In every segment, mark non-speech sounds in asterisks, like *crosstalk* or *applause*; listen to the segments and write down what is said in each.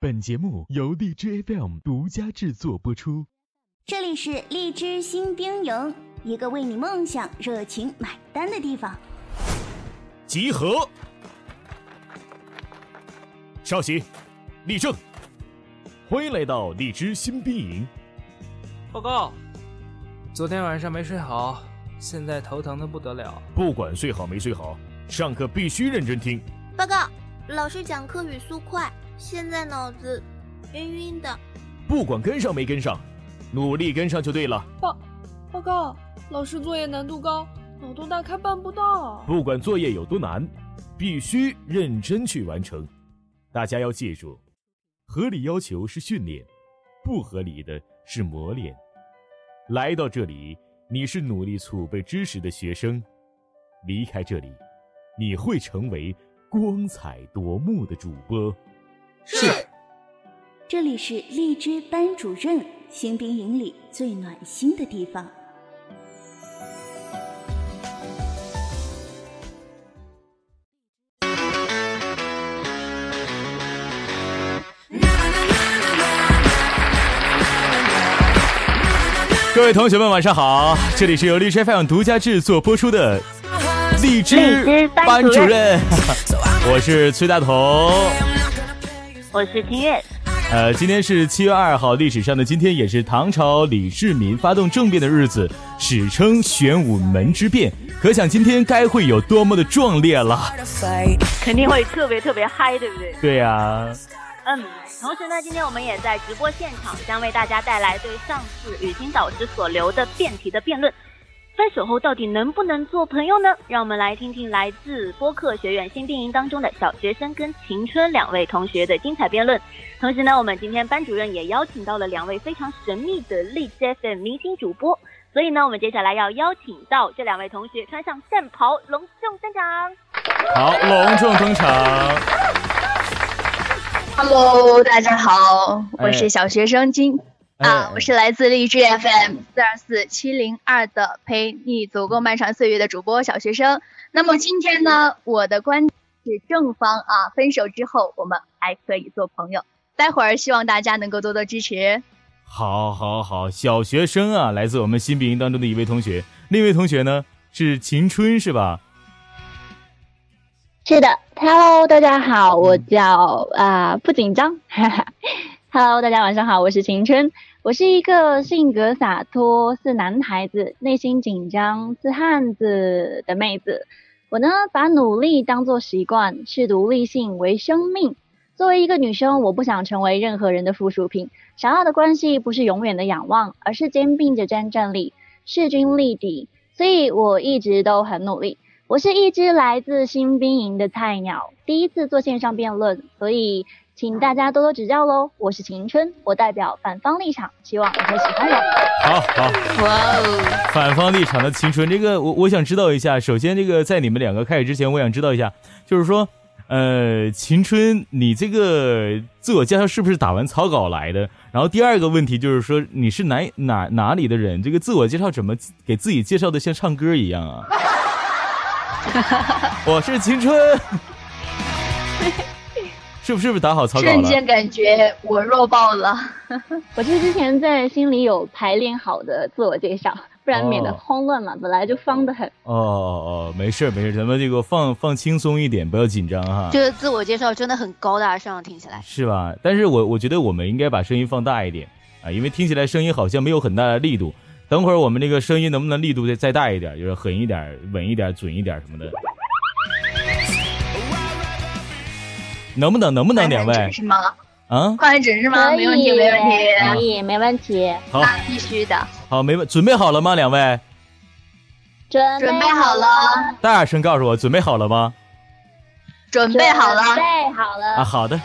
本节目由荔枝 FM 独家制作播出。这里是荔枝新兵营，一个为你梦想热情买单的地方。集合！稍息，立正！欢迎来到荔枝新兵营。报告，昨天晚上没睡好，现在头疼的不得了。不管睡好没睡好，上课必须认真听。报告，老师讲课语速快。现在脑子晕晕的，不管跟上没跟上，努力跟上就对了。报报告，老师作业难度高，脑洞大开办不到。不管作业有多难，必须认真去完成。大家要记住，合理要求是训练，不合理的是磨练。来到这里，你是努力储备知识的学生；离开这里，你会成为光彩夺目的主播。是，这里是荔枝班主任新兵营里最暖心的地方。各位同学们，晚上好！这里是由荔枝 FM 独家制作播出的荔枝班主任，*laughs* 我是崔大同。我是清月，呃，今天是七月二号，历史上的今天也是唐朝李世民发动政变的日子，史称玄武门之变。可想今天该会有多么的壮烈了，肯定会特别特别嗨，对不对？对呀。嗯，同时呢，今天我们也在直播现场，将为大家带来对上次雨欣导师所留的辩题的辩论。分手后到底能不能做朋友呢？让我们来听听来自播客学院新兵营当中的小学生跟晴春两位同学的精彩辩论。同时呢，我们今天班主任也邀请到了两位非常神秘的荔枝 FM 明星主播，所以呢，我们接下来要邀请到这两位同学穿上战袍，隆重登场。好，隆重登场。Hello，大家好，我是小学生金。啊，我是来自荔枝 FM 四二四七零二的陪你走过漫长岁月的主播小学生。那么今天呢，我的观点是正方啊，分手之后我们还可以做朋友。待会儿希望大家能够多多支持。好，好，好，小学生啊，来自我们新兵营当中的一位同学，另一位同学呢是秦春，是吧？是的，Hello，大家好，我叫啊不紧张，哈哈。Hello，大家晚上好，我是晴春。我是一个性格洒脱、是男孩子、内心紧张、是汉子的妹子。我呢，把努力当做习惯，视独立性为生命。作为一个女生，我不想成为任何人的附属品。想要的关系不是永远的仰望，而是肩并着肩站立，势均力敌。所以我一直都很努力。我是一只来自新兵营的菜鸟，第一次做线上辩论，所以。请大家多多指教喽！我是晴春，我代表反方立场，希望你会喜欢我。好好，哇哦！反方立场的晴春，这个我我想知道一下。首先，这个在你们两个开始之前，我想知道一下，就是说，呃，晴春，你这个自我介绍是不是打完草稿来的？然后第二个问题就是说，你是哪哪哪里的人？这个自我介绍怎么给自己介绍的像唱歌一样啊？*laughs* 我是晴春。是不是不是打好草稿了？瞬间感觉我弱爆了。*laughs* 我是之前在心里有排练好的自我介绍，不然免得慌乱嘛。本来就方的很。哦哦哦，没事没事，咱们这个放放轻松一点，不要紧张哈。这个自我介绍真的很高大上，听起来是吧？但是我我觉得我们应该把声音放大一点啊，因为听起来声音好像没有很大的力度。等会儿我们这个声音能不能力度再再大一点，就是狠一点、稳一点、准一点什么的。能不能？能不能两位？是吗？啊，换位置是吗？没问题，没问题，可以，没问题。好，必须的。好，没问，准备好了吗？两位？准准备好了。大点声告诉我，准备好了吗？准备好了。准备好了。啊，好的。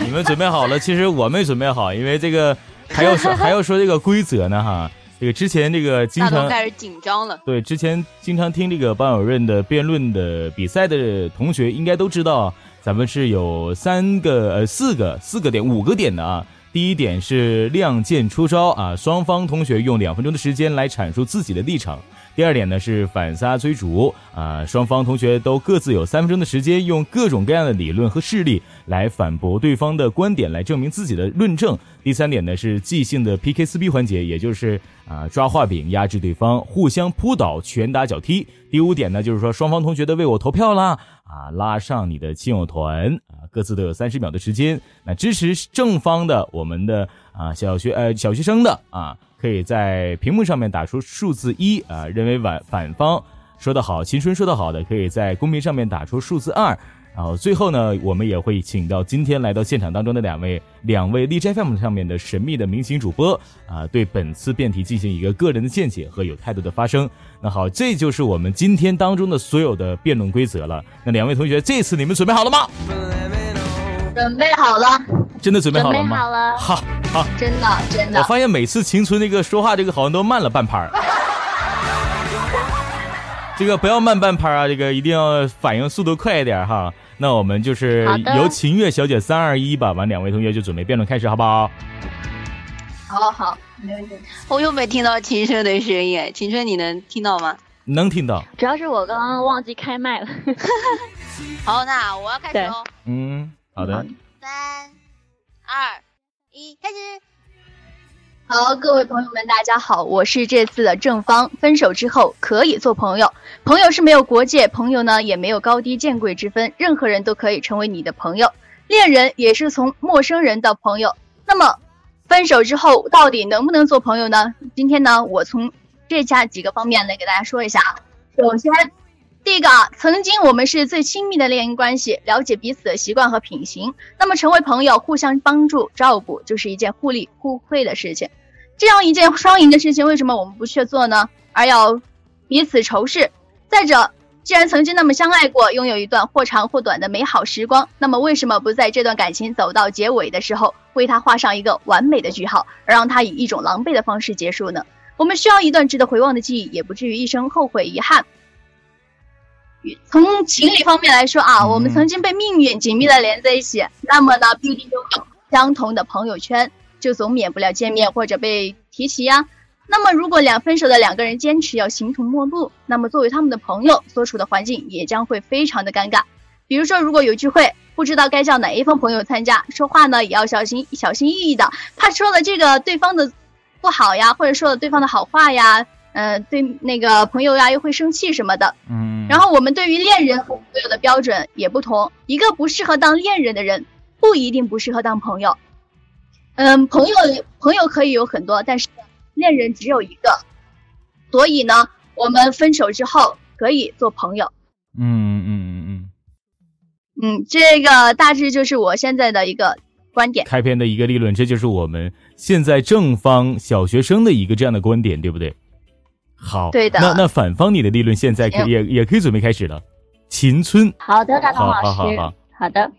你们准备好了？其实我没准备好，因为这个还要说 *laughs* 还要说这个规则呢哈。这个之前这个经常开始紧张了。对，之前经常听这个班主任的辩论的比赛的同学应该都知道。咱们是有三个呃四个四个点五个点的啊。第一点是亮剑出招啊，双方同学用两分钟的时间来阐述自己的立场。第二点呢是反杀追逐啊，双方同学都各自有三分钟的时间，用各种各样的理论和事例来反驳对方的观点，来证明自己的论证。第三点呢是即兴的 PK 撕逼环节，也就是啊抓画饼压制对方，互相扑倒，拳打脚踢。第五点呢就是说双方同学都为我投票啦啊，拉上你的亲友团啊，各自都有三十秒的时间。那支持正方的我们的啊小学呃小学生的啊。可以在屏幕上面打出数字一啊，认为反反方说的好，秦春说的好的，可以在公屏上面打出数字二。然后最后呢，我们也会请到今天来到现场当中的两位两位荔枝 FM 上面的神秘的明星主播啊，对本次辩题进行一个个人的见解和有态度的发声。那好，这就是我们今天当中的所有的辩论规则了。那两位同学，这次你们准备好了吗？准备好了。真的准备好了吗？好了。好，好，真的，真的。我发现每次秦春那个说话，这个好像都慢了半拍儿。这个不要慢半拍啊，这个一定要反应速度快一点哈。那我们就是由秦月小姐三二一吧，完两位同学就准备辩论开始，好不好？好好，没问题。我又没听到秦春的声音，秦春你能听到吗？能听到。主要是我刚刚忘记开麦了。*laughs* 好，那我要开始喽。嗯，好的。三。二一，开始。好，各位朋友们，大家好，我是这次的正方。分手之后可以做朋友，朋友是没有国界，朋友呢也没有高低贱贵之分，任何人都可以成为你的朋友。恋人也是从陌生人到朋友。那么，分手之后到底能不能做朋友呢？今天呢，我从这下几个方面来给大家说一下啊。首先。第一个啊，曾经我们是最亲密的恋人关系，了解彼此的习惯和品行，那么成为朋友，互相帮助照顾，就是一件互利互惠的事情。这样一件双赢的事情，为什么我们不去做呢？而要彼此仇视？再者，既然曾经那么相爱过，拥有一段或长或短的美好时光，那么为什么不在这段感情走到结尾的时候，为他画上一个完美的句号，而让他以一种狼狈的方式结束呢？我们需要一段值得回望的记忆，也不至于一生后悔遗憾。从情理方面来说啊，我们曾经被命运紧密的连在一起，那么呢，必定拥有相同的朋友圈，就总免不了见面或者被提起呀。那么，如果两分手的两个人坚持要形同陌路，那么作为他们的朋友，所处的环境也将会非常的尴尬。比如说，如果有聚会，不知道该叫哪一方朋友参加，说话呢也要小心小心翼翼的，怕说了这个对方的不好呀，或者说了对方的好话呀。呃，对那个朋友呀，又会生气什么的。嗯，然后我们对于恋人和朋友的标准也不同。一个不适合当恋人的人，不一定不适合当朋友。嗯，朋友朋友可以有很多，但是恋人只有一个。所以呢，我们分手之后可以做朋友。嗯嗯嗯嗯嗯。这个大致就是我现在的一个观点。开篇的一个立论，这就是我们现在正方小学生的一个这样的观点，对不对？好，对的。那那反方你的立论现在可也也可以准备开始了。秦春，好的，大同老师，好好好，好的，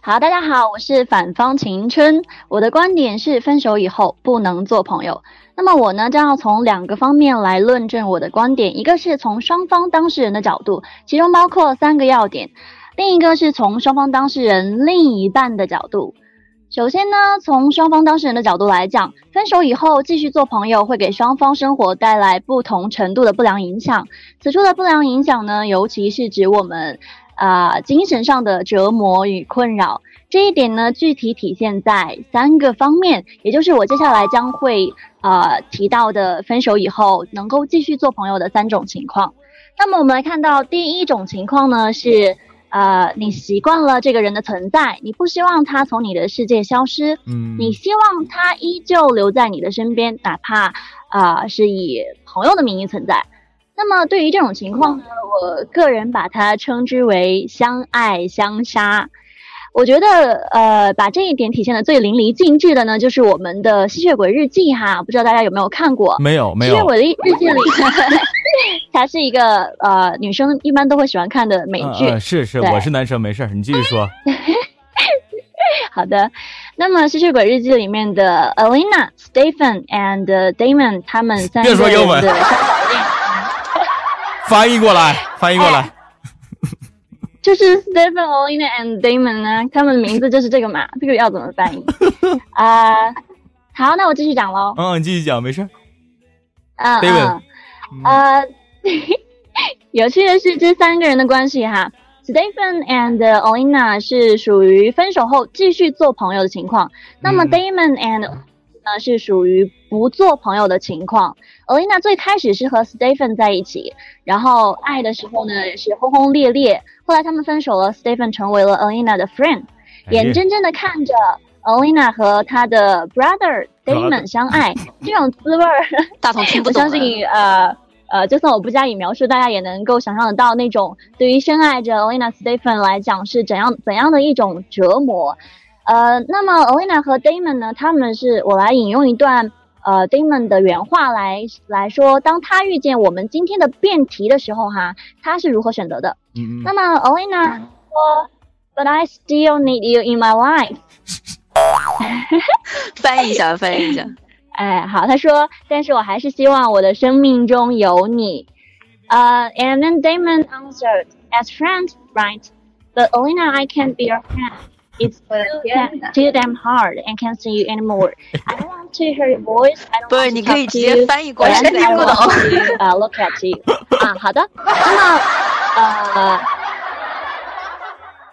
好，大家好，我是反方秦春，我的观点是分手以后不能做朋友。那么我呢将要从两个方面来论证我的观点，一个是从双方当事人的角度，其中包括三个要点；另一个是从双方当事人另一半的角度。首先呢，从双方当事人的角度来讲，分手以后继续做朋友会给双方生活带来不同程度的不良影响。此处的不良影响呢，尤其是指我们啊精神上的折磨与困扰。这一点呢，具体体现在三个方面，也就是我接下来将会啊提到的分手以后能够继续做朋友的三种情况。那么我们来看到第一种情况呢是。呃，你习惯了这个人的存在，你不希望他从你的世界消失，嗯，你希望他依旧留在你的身边，哪怕啊是以朋友的名义存在。那么对于这种情况呢，我个人把它称之为相爱相杀。我觉得，呃，把这一点体现的最淋漓尽致的呢，就是我们的《吸血鬼日记》哈，不知道大家有没有看过？没有，没有。吸血鬼日记里，*laughs* 它是一个呃，女生一般都会喜欢看的美剧。是是，我是男生，没事你继续说。*laughs* 好的，那么《吸血鬼日记》里面的 Alina、Stephen and Damon 他们三个人的 *laughs* 翻译过来，翻译过来。就是 Stephen、Olina and Damon 啊，他们的名字就是这个嘛，这个要怎么翻译啊？好，那我继续讲喽。嗯，你继续讲，没事。嗯嗯，呃，*laughs* 有趣的是这三个人的关系哈，Stephen and Olina 是属于分手后继续做朋友的情况，那么 Damon and 呢是属于不做朋友的情况。Olina 最开始是和 Stephen 在一起，然后爱的时候呢也是轰轰烈烈，后来他们分手了，Stephen 成为了 Olina 的 friend，眼睁睁的看着 Olina 和他的 brother Damon 相爱，*laughs* 这种滋味儿，*laughs* 大同听不懂。我相信呃。呃，就算我不加以描述，大家也能够想象得到，那种对于深爱着 Olina Stephen 来讲是怎样怎样的一种折磨。呃，那么 Olina 和 Damon 呢，他们是我来引用一段呃 Damon 的原话来来说，当他遇见我们今天的辩题的时候，哈，他是如何选择的？嗯嗯。那么 Olina 说，But I still need you in my life。翻译一下，翻译一下。哎，好，他说，但是我还是希望我的生命中有你。呃、uh,，and then Damon answered, as friends, right? But Olina, I can't be your friend. It's too, too damn hard and can't see you anymore. I don't want to hear your voice. I don't 不是，你可以直接翻译过来，听不懂。啊，look at you. 啊，好的。那么，呃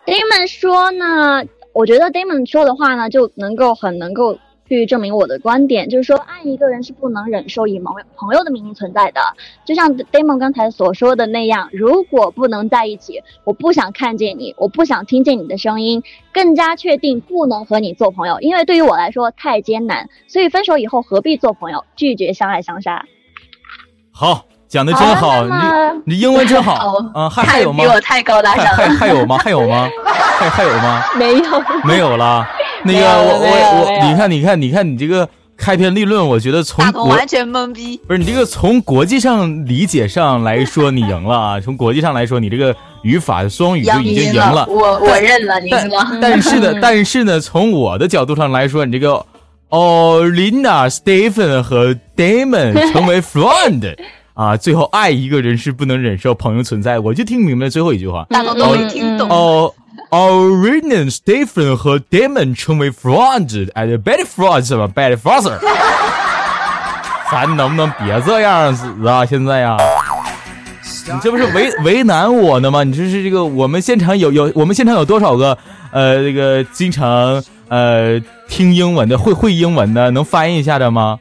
，Damon 说呢，我觉得 Damon 说的话呢，就能够很能够。去证明我的观点，就是说，爱一个人是不能忍受以朋友朋友的名义存在的。就像 Damon 刚才所说的那样，如果不能在一起，我不想看见你，我不想听见你的声音，更加确定不能和你做朋友，因为对于我来说太艰难。所以分手以后何必做朋友？拒绝相爱相杀。好，讲的真好，你你英文真好 *laughs* 啊！还还有吗？比我太高大上了。还 *laughs* 还有吗？还有吗？还还有吗？没有，没有了。*laughs* 那个我我我，你看你看你看你这个开篇立论，我觉得从完全懵逼。不是你这个从国际上理解上来说，你赢了啊！从国际上来说，你这个语法双语就已经赢了。我我认了，你了。但是呢，*laughs* 但是呢，从我的角度上来说，你这个哦，Lina、Stephen 和 Damon 成为 *laughs* friend 啊，最后爱一个人是不能忍受朋友存在，我就听明白最后一句话。大都没听懂。哦。Orion、Stephen 和 Damon 成为 friends，and bad friends 吧，bad father。咱能不能别这样子啊？现在呀，你这不是为为难我呢吗？你这是这个，我们现场有有，我们现场有多少个呃，这个经常呃听英文的，会会英文的，能翻译一下的吗？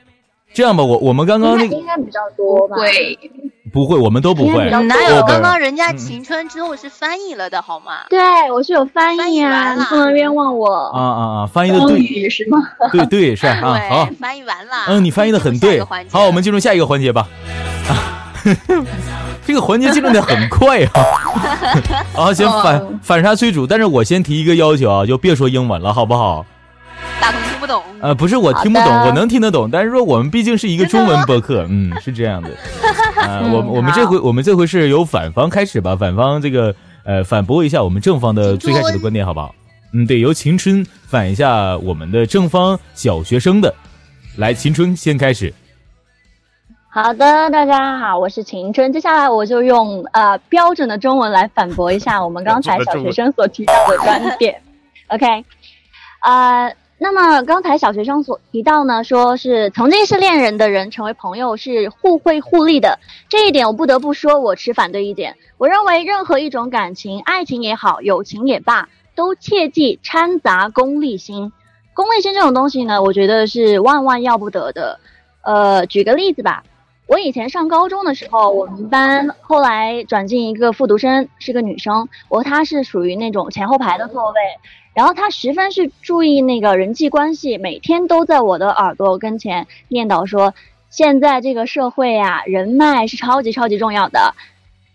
这样吧，我我们刚刚那个应该比较多吧？会。不会，我们都不会。哪有刚刚人家晴春之后是翻译了的好吗？对，我是有翻译啊，你不能冤枉我。啊啊啊！翻译的对是吗？对对是啊，*laughs* 好，翻译完了。嗯，你翻译的很对。好，我们进入下一个环节吧。*laughs* 这个环节进入的很快啊。*laughs* 啊，行反反杀催主，但是我先提一个要求啊，就别说英文了，好不好？大同听不懂。呃，不是我听不懂，我能听得懂，但是说我们毕竟是一个中文播客，嗯，是这样的。啊，我我们这回我们这回是由反方开始吧，反方这个呃反驳一下我们正方的最开始的观点，好不好？嗯，对，由晴春反一下我们的正方小学生的，来，晴春先开始。好的，大家好，我是晴春，接下来我就用呃标准的中文来反驳一下我们刚才小学生所提到的观点。OK，啊。那么刚才小学生所提到呢，说是曾经是恋人的人成为朋友是互惠互利的，这一点我不得不说，我持反对意见。我认为任何一种感情，爱情也好，友情也罢，都切忌掺杂功利心。功利心这种东西呢，我觉得是万万要不得的。呃，举个例子吧，我以前上高中的时候，我们班后来转进一个复读生，是个女生，我和她是属于那种前后排的座位。然后她十分是注意那个人际关系，每天都在我的耳朵跟前念叨说：“现在这个社会呀，人脉是超级超级重要的，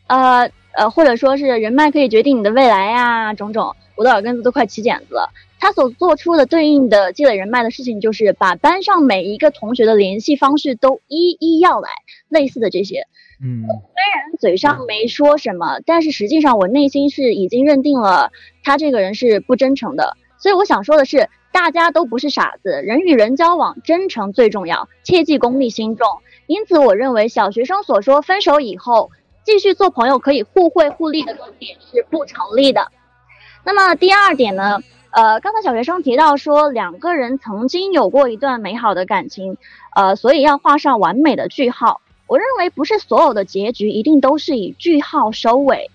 呃呃，或者说是人脉可以决定你的未来呀，种种。”我的耳根子都快起茧子了。他所做出的对应的积累人脉的事情，就是把班上每一个同学的联系方式都一一要来，类似的这些。嗯，虽然嘴上没说什么，但是实际上我内心是已经认定了他这个人是不真诚的。所以我想说的是，大家都不是傻子，人与人交往，真诚最重要，切忌功利心重。因此，我认为小学生所说分手以后继续做朋友可以互惠互利的观点是不成立的。那么第二点呢？呃，刚才小学生提到说两个人曾经有过一段美好的感情，呃，所以要画上完美的句号。我认为不是所有的结局一定都是以句号收尾，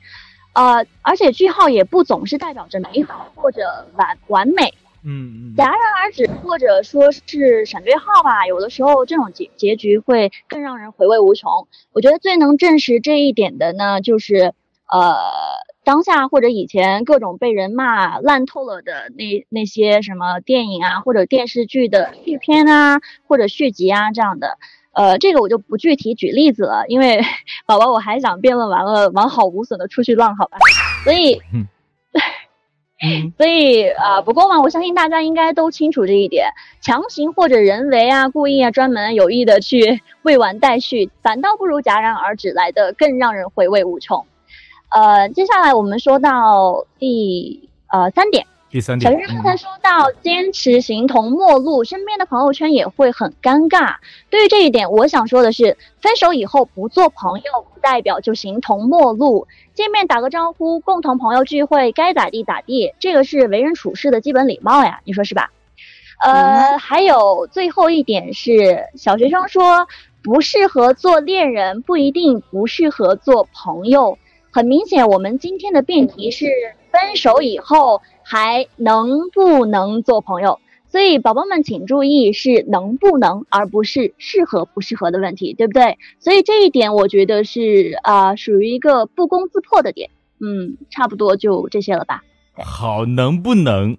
呃，而且句号也不总是代表着美好或者完完美。嗯嗯。戛然而止或者说是省略号吧，有的时候这种结结局会更让人回味无穷。我觉得最能证实这一点的呢，就是呃。当下或者以前各种被人骂烂透了的那那些什么电影啊或者电视剧的续篇啊或者续集啊这样的，呃，这个我就不具体举例子了，因为 *laughs* 宝宝我还想辩论完了完好无损的出去浪，好吧？所以，*laughs* 所以啊，不过嘛，我相信大家应该都清楚这一点，强行或者人为啊、故意啊、专门有意的去 *laughs* 未完待续，反倒不如戛然而止来的更让人回味无穷。呃，接下来我们说到第呃三点，第三点，小鱼刚才说到坚持形同陌路，身边的朋友圈也会很尴尬。对于这一点，我想说的是，分手以后不做朋友，不代表就形同陌路。见面打个招呼，共同朋友聚会，该咋地咋地，这个是为人处事的基本礼貌呀，你说是吧？呃，还有最后一点是，小学生说不适合做恋人，不一定不适合做朋友。很明显，我们今天的辩题是分手以后还能不能做朋友，所以宝宝们请注意，是能不能，而不是适合不适合的问题，对不对？所以这一点我觉得是啊，属于一个不攻自破的点。嗯，差不多就这些了吧。好，能不能？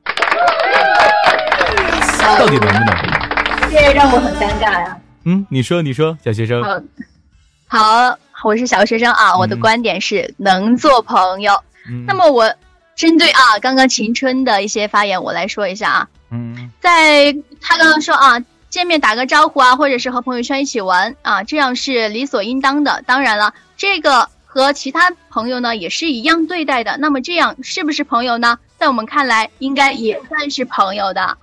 到底能不能？这让我很尴尬呀。嗯，你说，你说，小学生。好。我是小学生啊，我的观点是能做朋友。那么我针对啊刚刚秦春的一些发言，我来说一下啊。嗯，在他刚刚说啊，见面打个招呼啊，或者是和朋友圈一起玩啊，这样是理所应当的。当然了，这个和其他朋友呢也是一样对待的。那么这样是不是朋友呢？在我们看来，应该也算是朋友的。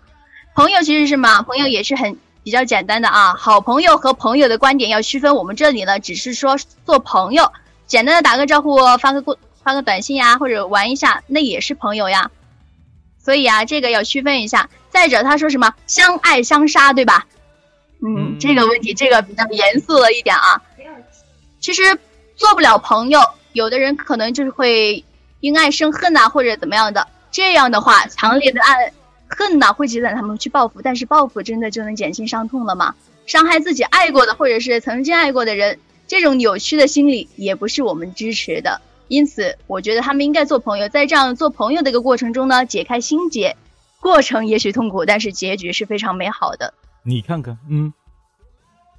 朋友其实是什么？朋友也是很。比较简单的啊，好朋友和朋友的观点要区分。我们这里呢，只是说做朋友，简单的打个招呼，发个过发个短信呀，或者玩一下，那也是朋友呀。所以啊，这个要区分一下。再者，他说什么相爱相杀，对吧？嗯，这个问题这个比较严肃了一点啊。其实做不了朋友，有的人可能就是会因爱生恨呐，或者怎么样的。这样的话，强烈的爱。恨呐会激攒他们去报复，但是报复真的就能减轻伤痛了吗？伤害自己爱过的或者是曾经爱过的人，这种扭曲的心理也不是我们支持的。因此，我觉得他们应该做朋友，在这样做朋友的一个过程中呢，解开心结，过程也许痛苦，但是结局是非常美好的。你看看，嗯，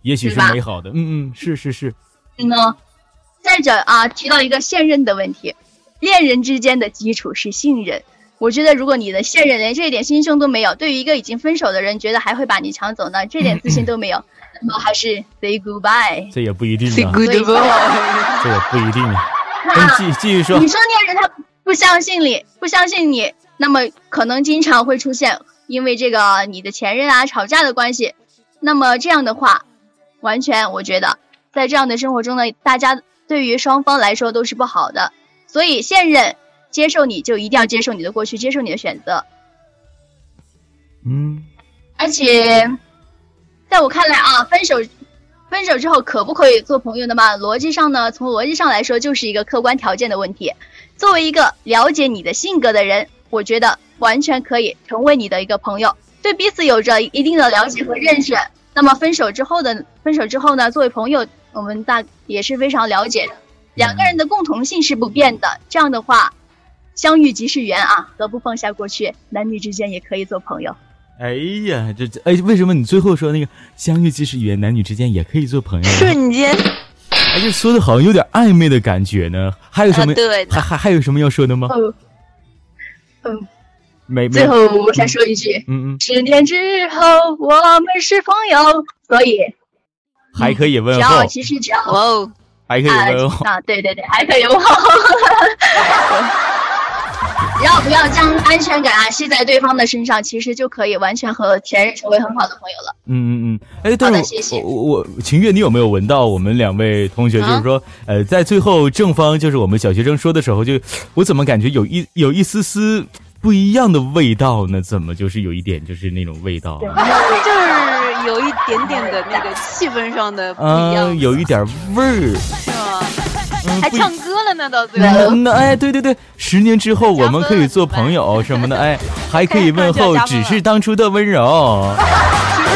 也许是美好的，嗯嗯，是是是。呢，再者啊，提到一个现任的问题，恋人之间的基础是信任。我觉得，如果你的现任连这一点心胸都没有，对于一个已经分手的人，觉得还会把你抢走呢？这点自信都没有，那么还是 say goodbye。这也不一定啊。say goodbye。这也不一定啊。继继续说。你说恋人他不相信你，不相信你，那么可能经常会出现因为这个你的前任啊吵架的关系。那么这样的话，完全我觉得在这样的生活中呢，大家对于双方来说都是不好的。所以现任。接受你就一定要接受你的过去，接受你的选择。嗯，而且，在我看来啊，分手，分手之后可不可以做朋友的嘛？逻辑上呢，从逻辑上来说，就是一个客观条件的问题。作为一个了解你的性格的人，我觉得完全可以成为你的一个朋友，对彼此有着一定的了解和认识。那么分手之后的分手之后呢，作为朋友，我们大也是非常了解的，两个人的共同性是不变的。这样的话。相遇即是缘啊，何不放下过去？男女之间也可以做朋友。哎呀，这这哎，为什么你最后说那个相遇即是缘，男女之间也可以做朋友？瞬间，哎，这说的好像有点暧昧的感觉呢。还有什么？对，还还还有什么要说的吗？嗯，没。最后我想说一句，嗯嗯，十年之后我们是朋友，所以还可以问候。其实只要哦，还可以问候啊，对对对，还可以问候。*laughs* 要不要将安全感啊系在对方的身上，其实就可以完全和前任成为很好的朋友了。嗯嗯嗯，哎，对，谢谢我我秦月，你有没有闻到我们两位同学，就是说，呃，在最后正方就是我们小学生说的时候，就我怎么感觉有一有一丝丝不一样的味道呢？怎么就是有一点就是那种味道？就是有一点点的那个气氛上的不一样，有一点味儿，是吗？还唱歌了呢，到最后。那哎，对对对，十年之后我们可以做朋友什么的，哎，还可以问候，只是当初的温柔。*laughs* 其实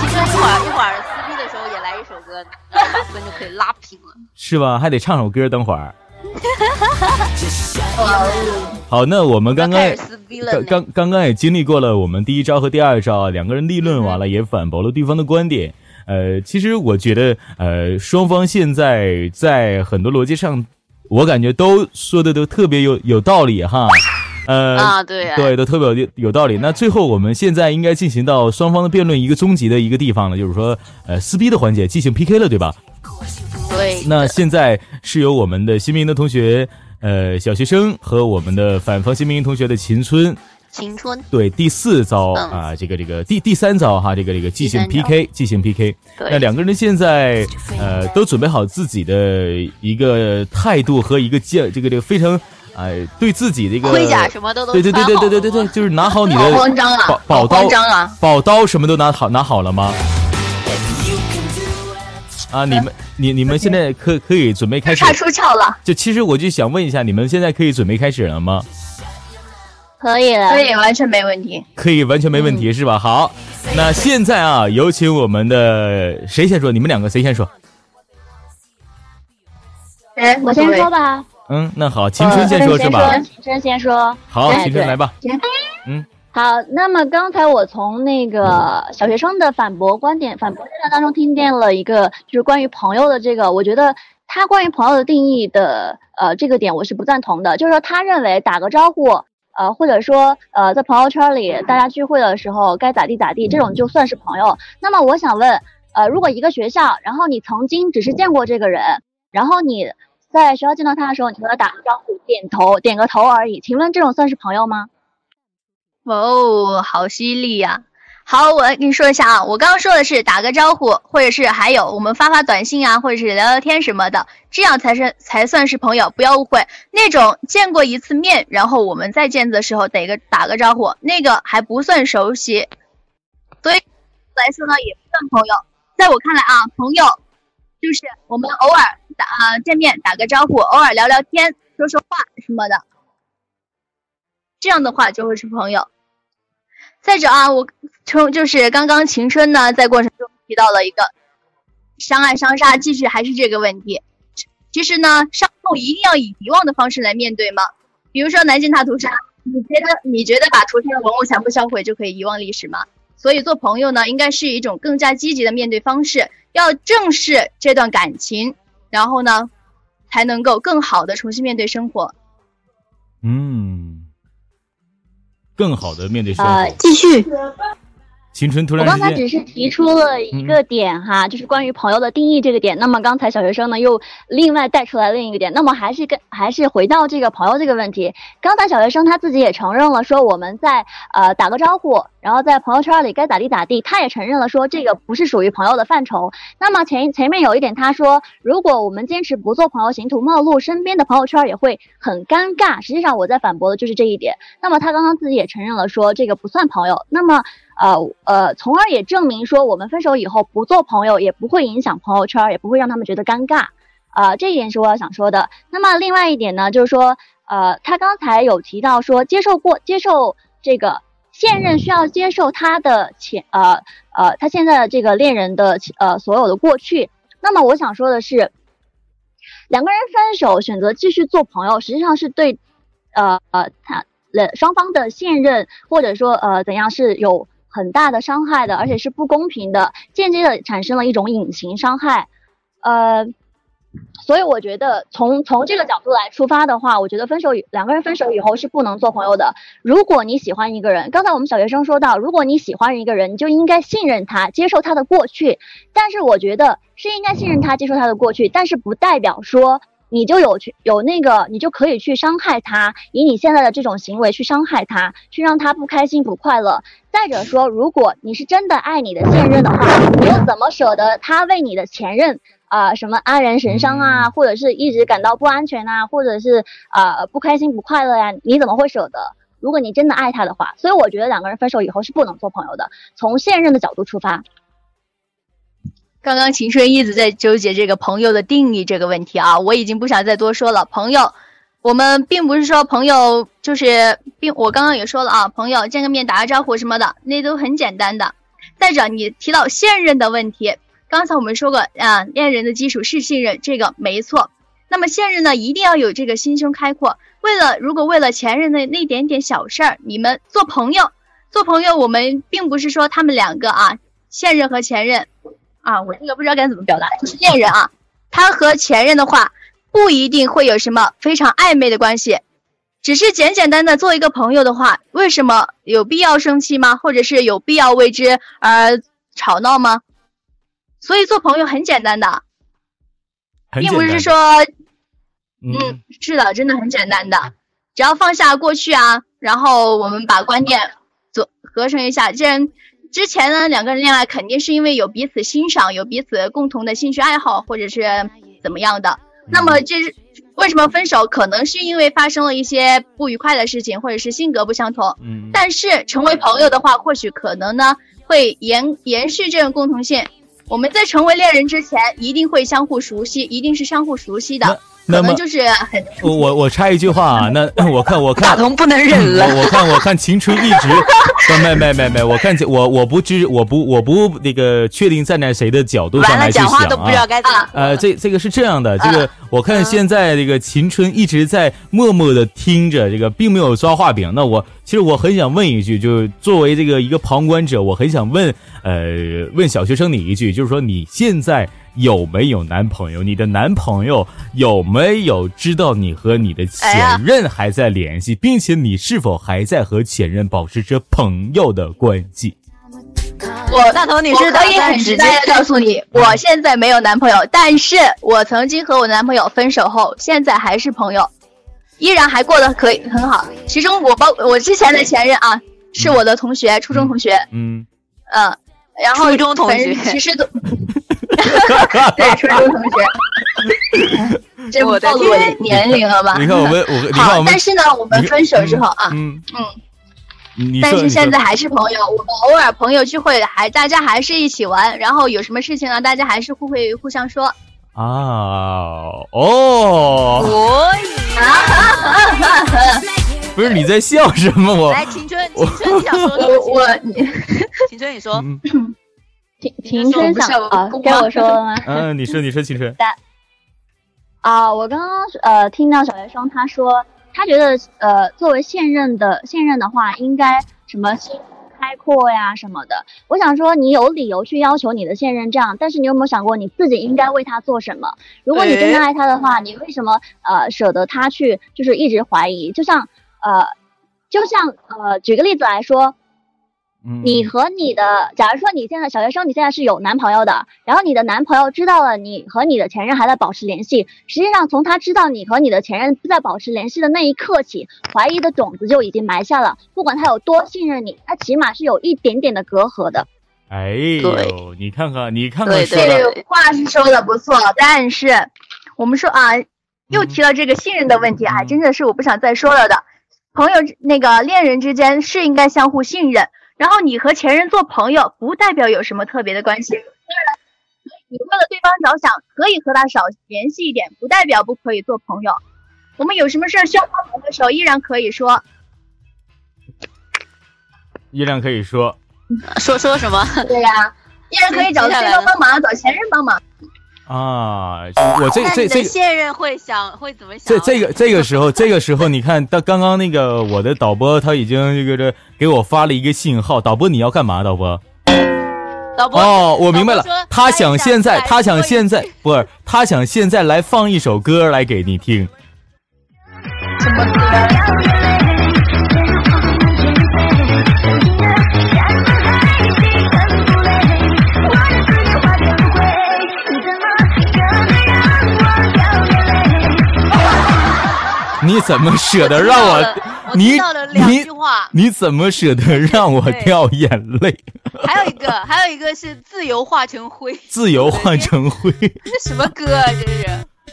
其实一会儿一会儿撕逼的时候也来一首歌，把分就可以拉平了。是吧？还得唱首歌，等会儿。*laughs* 好，那我们刚刚刚刚刚刚也经历过了，我们第一招和第二招，两个人立论完了，也反驳了对方的观点。呃，其实我觉得，呃，双方现在在很多逻辑上，我感觉都说的都特别有有道理哈。呃啊，对对，都特别有有道理。那最后我们现在应该进行到双方的辩论一个终极的一个地方了，就是说，呃，撕逼的环节进行 PK 了，对吧？对。那现在是由我们的新民的同学，呃，小学生和我们的反方新民同学的秦春。青春对第四招啊，这个这个第第三招哈，这个这个即兴 PK，即兴 PK。那两个人现在呃都准备好自己的一个态度和一个剑，这个这个非常哎对自己的一个盔甲什么的都对对对对对对对对，就是拿好你的宝宝刀宝刀什么都拿好拿好了吗？啊，你们你你们现在可可以准备开始？差出鞘了。就其实我就想问一下，你们现在可以准备开始了吗？可以了，可以完全没问题，可以完全没问题是吧？好，那现在啊，有请我们的谁先说？你们两个谁先说？哎，我先说吧。嗯，那好，秦春先说是吧？秦春先说。好，秦春来吧。嗯，好。那么刚才我从那个小学生的反驳观点、反驳现象当中听见了一个，就是关于朋友的这个，我觉得他关于朋友的定义的呃这个点我是不赞同的，就是说他认为打个招呼。呃，或者说，呃，在朋友圈里大家聚会的时候该咋地咋地，这种就算是朋友。那么我想问，呃，如果一个学校，然后你曾经只是见过这个人，然后你在学校见到他的时候，你和他打个招呼，点头，点个头而已，请问这种算是朋友吗？哇哦，好犀利呀！好，我跟你说一下啊，我刚刚说的是打个招呼，或者是还有我们发发短信啊，或者是聊聊天什么的，这样才是才算是朋友。不要误会，那种见过一次面，然后我们再见的时候得个打个招呼，那个还不算熟悉。所以来说呢，也不算朋友。在我看来啊，朋友就是我们偶尔打啊见面打个招呼，偶尔聊聊天，说说话什么的，这样的话就会是朋友。再者啊，我从就是刚刚晴春呢，在过程中提到了一个相爱相杀，继续还是这个问题。其实呢，伤痛一定要以遗忘的方式来面对吗？比如说南京大屠杀，你觉得你觉得把屠杀的文物全部销毁就可以遗忘历史吗？所以做朋友呢，应该是一种更加积极的面对方式，要正视这段感情，然后呢，才能够更好的重新面对生活。嗯。更好的面对生活。继续。青春突然。我刚才只是提出了一个点哈，就是关于朋友的定义这个点。那么刚才小学生呢又另外带出来另一个点。那么还是跟还是回到这个朋友这个问题。刚才小学生他自己也承认了，说我们在呃打个招呼，然后在朋友圈里该咋地咋地。他也承认了说这个不是属于朋友的范畴。那么前前面有一点他说，如果我们坚持不做朋友，形同陌路，身边的朋友圈也会很尴尬。实际上我在反驳的就是这一点。那么他刚刚自己也承认了说这个不算朋友。那么。呃呃，从而也证明说，我们分手以后不做朋友，也不会影响朋友圈，也不会让他们觉得尴尬。啊，这一点是我想说的。那么另外一点呢，就是说，呃，他刚才有提到说，接受过接受这个现任需要接受他的前呃呃他现在的这个恋人的呃所有的过去。那么我想说的是，两个人分手选择继续做朋友，实际上是对呃呃他双方的现任或者说呃怎样是有。很大的伤害的，而且是不公平的，间接的产生了一种隐形伤害，呃，所以我觉得从从这个角度来出发的话，我觉得分手两个人分手以后是不能做朋友的。如果你喜欢一个人，刚才我们小学生说到，如果你喜欢一个人，你就应该信任他，接受他的过去。但是我觉得是应该信任他，接受他的过去，但是不代表说你就有去有那个，你就可以去伤害他，以你现在的这种行为去伤害他，去让他不开心不快乐。再者说，如果你是真的爱你的现任的话，你又怎么舍得他为你的前任啊什么黯然神伤啊，或者是一直感到不安全啊，或者是啊不开心不快乐呀？你怎么会舍得？如果你真的爱他的话，所以我觉得两个人分手以后是不能做朋友的。从现任的角度出发。刚刚秦春一直在纠结这个朋友的定义这个问题啊，我已经不想再多说了。朋友，我们并不是说朋友就是并，我刚刚也说了啊，朋友见个面打个招呼什么的，那都很简单的。再者，你提到现任的问题，刚才我们说过啊，恋人的基础是信任，这个没错。那么现任呢，一定要有这个心胸开阔。为了如果为了前任的那点点小事儿，你们做朋友，做朋友，我们并不是说他们两个啊，现任和前任。啊，我这个不知道该怎么表达，就是恋人啊，他和前任的话不一定会有什么非常暧昧的关系，只是简简单单做一个朋友的话，为什么有必要生气吗？或者是有必要为之而吵闹吗？所以做朋友很简单的，并不是说，嗯，是的，真的很简单的，只要放下过去啊，然后我们把观念做合成一下，既然。之前呢，两个人恋爱肯定是因为有彼此欣赏，有彼此共同的兴趣爱好，或者是怎么样的。那么这是为什么分手？可能是因为发生了一些不愉快的事情，或者是性格不相同。嗯。但是成为朋友的话，或许可能呢会延延续这种共同性。我们在成为恋人之前，一定会相互熟悉，一定是相互熟悉的。那么就是很我我我插一句话啊，那 *laughs* 我看我看大同不能忍了，我看我看秦春一直没没没没，我看我我不知我不我不那个确定站在谁的角度上来去想啊，呃这这个是这样的，这个我看现在这个秦春一直在默默的听着，这个并没有抓画饼。那我其实我很想问一句，就是作为这个一个旁观者，我很想问呃问小学生你一句，就是说你现在。有没有男朋友？你的男朋友有没有知道你和你的前任还在联系，并且你是否还在和前任保持着朋友的关系？我大头，女士可以很直接的告诉你，我现在没有男朋友，但是我曾经和我男朋友分手后，现在还是朋友，依然还过得可以很好。其中我包我之前的前任啊，是我的同学，初中同学。嗯嗯，然后初中同学其实都。对，初中同学，*laughs* 这暴露我年龄了吧？你看我们，我好，但是呢，我们分手之后啊，嗯嗯，但是现在还是朋友。我们偶尔朋友聚会，还大家还是一起玩，然后有什么事情呢，大家还是互会互相说。啊哦，可以啊！不是你在笑什么？我来，青春，青春，你想说什么？我你，青春，你说。*laughs* 晴晴春想啊，该我说了吗？*laughs* 嗯，你说，你说，晴春。*laughs* 啊，我刚刚呃听到小学生他说，他觉得呃作为现任的现任的话，应该什么心开阔呀什么的。我想说，你有理由去要求你的现任这样，但是你有没有想过你自己应该为他做什么？如果你真的爱他的话，你为什么呃舍得他去就是一直怀疑？就像呃就像呃举个例子来说。你和你的，假如说你现在小学生，你现在是有男朋友的，然后你的男朋友知道了你和你的前任还在保持联系，实际上从他知道你和你的前任在保持联系的那一刻起，怀疑的种子就已经埋下了。不管他有多信任你，他起码是有一点点的隔阂的。哎呦，你看看，你看看，这个话是说的不错，但是我们说啊，又提到这个信任的问题，还真的是我不想再说了的。朋友那个恋人之间是应该相互信任。然后你和前任做朋友，不代表有什么特别的关系。当然，你为了对方着想，可以和他少联系一点，不代表不可以做朋友。我们有什么事需要帮忙的时候，依然可以说，依然可以说，说说什么？对呀，依然可以找对方帮忙，找前任帮忙。啊，我这这这现任会想会怎么想？这这个这个时候，这个时候你看，到刚刚那个我的导播他已经这个这给我发了一个信号，导播你要干嘛？导播，导播哦，我明白了，他想现在，他想现在不是，他想现在来放一首歌来给你听。什么歌？怎么舍得让我？你你你怎么舍得让我掉眼泪？还有一个，还有一个是自由化成灰。自由化成灰。*laughs* 这什么歌啊？这是？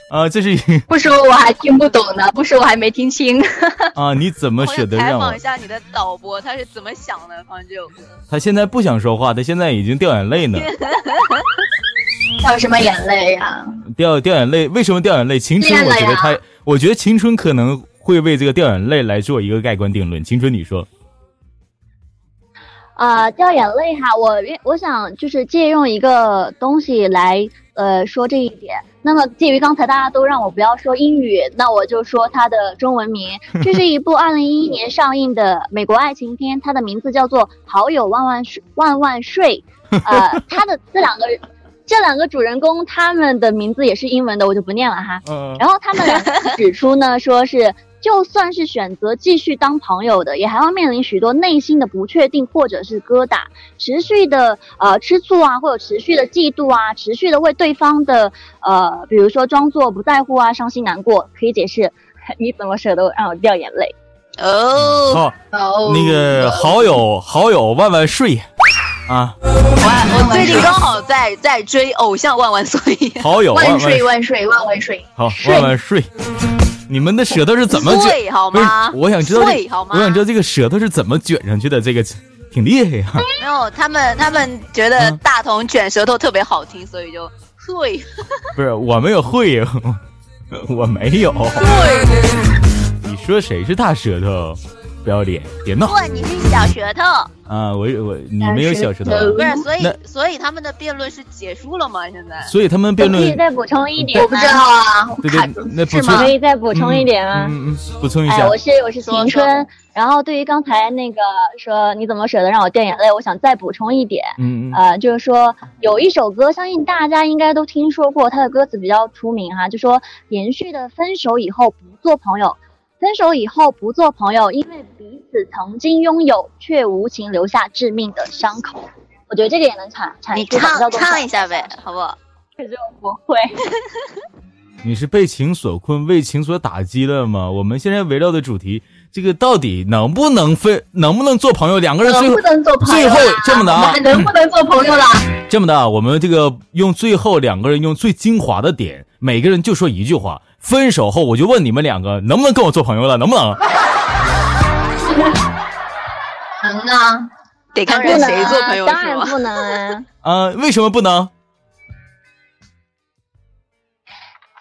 啊，这是不说我还听不懂呢，不说我还没听清。*laughs* 啊，你怎么舍得让我？采访一下你的导播，他是怎么想的？放这首歌。他现在不想说话，他现在已经掉眼泪呢。*laughs* 掉什么眼泪呀？掉掉眼泪？为什么掉眼泪？青春，我觉得他，我觉得青春可能会为这个掉眼泪来做一个盖棺定论。青春，你说？啊，掉眼泪哈，我我想就是借用一个东西来呃说这一点。那么鉴于刚才大家都让我不要说英语，那我就说它的中文名。这是一部二零一一年上映的美国爱情片，它的名字叫做《好友万万岁万万岁》。呃，它的这两个这两个主人公，他们的名字也是英文的，我就不念了哈。嗯。然后他们两个指出呢，说是。就算是选择继续当朋友的，也还要面临许多内心的不确定或者是疙瘩，持续的呃吃醋啊，或者持续的嫉妒啊，持续的为对方的呃，比如说装作不在乎啊，伤心难过，可以解释你怎么舍得让我掉眼泪哦。好，那个好友好友万万岁啊！我我最近刚好在在追偶像万万岁，好友万岁万岁万万岁，好万万岁。你们的舌头是怎么卷？好吗？我想知道，我想知道这个舌头是怎么卷上去的。这个挺厉害呀。没有，他们他们觉得大同卷舌头特别好听，所以就会。*laughs* 不是，我没有会，*laughs* 我没有。会。你说谁是大舌头？不要脸，别闹！不，你是小舌头啊！我我你没有小舌头，不是？所以所以他们的辩论是结束了吗？现在？所以他们辩论可以再补充一点，我不知道啊。对对，那是吗？可以再补充一点吗？嗯嗯，补充一下。哎，我是我是晴春。然后对于刚才那个说你怎么舍得让我掉眼泪，我想再补充一点。嗯嗯。呃，就是说有一首歌，相信大家应该都听说过，它的歌词比较出名哈，就说连续的分手以后不做朋友。分手以后不做朋友，因为彼此曾经拥有，却无情留下致命的伤口。我觉得这个也能阐阐述。你唱唱一下呗，好不好？可是我不会。*laughs* 你是被情所困，为情所打击了吗？我们现在围绕的主题，这个到底能不能分，能不能做朋友？两个人最后最后这么的啊？能不能做朋友了？这么的，*laughs* 我们这个用最后两个人用最精华的点，每个人就说一句话。分手后，我就问你们两个能不能跟我做朋友了？能不能？能啊，得看跟谁做朋友当然不能啊！为什么不能？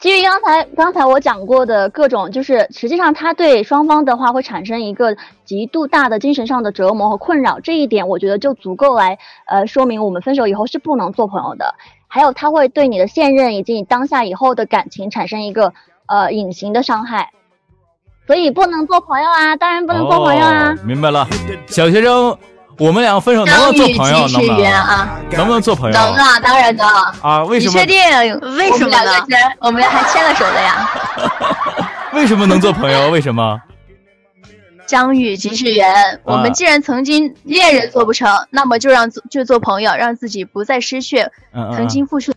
基于刚才刚才我讲过的各种，就是实际上他对双方的话会产生一个极度大的精神上的折磨和困扰，这一点我觉得就足够来呃说明我们分手以后是不能做朋友的。还有他会对你的现任以及你当下以后的感情产生一个。呃，隐形的伤害，所以不能做朋友啊！当然不能做朋友啊！明白了，小学生，我们两个分手能不能做朋友？能不能？能不能做朋友？能啊，当然能啊！为什么？你确定？为什么呢？我们还牵了手的呀！*laughs* 为什么能做朋友？为什么？相遇即是缘。我们既然曾经恋人做不成，那么就让就做朋友，让自己不再失去曾经付出。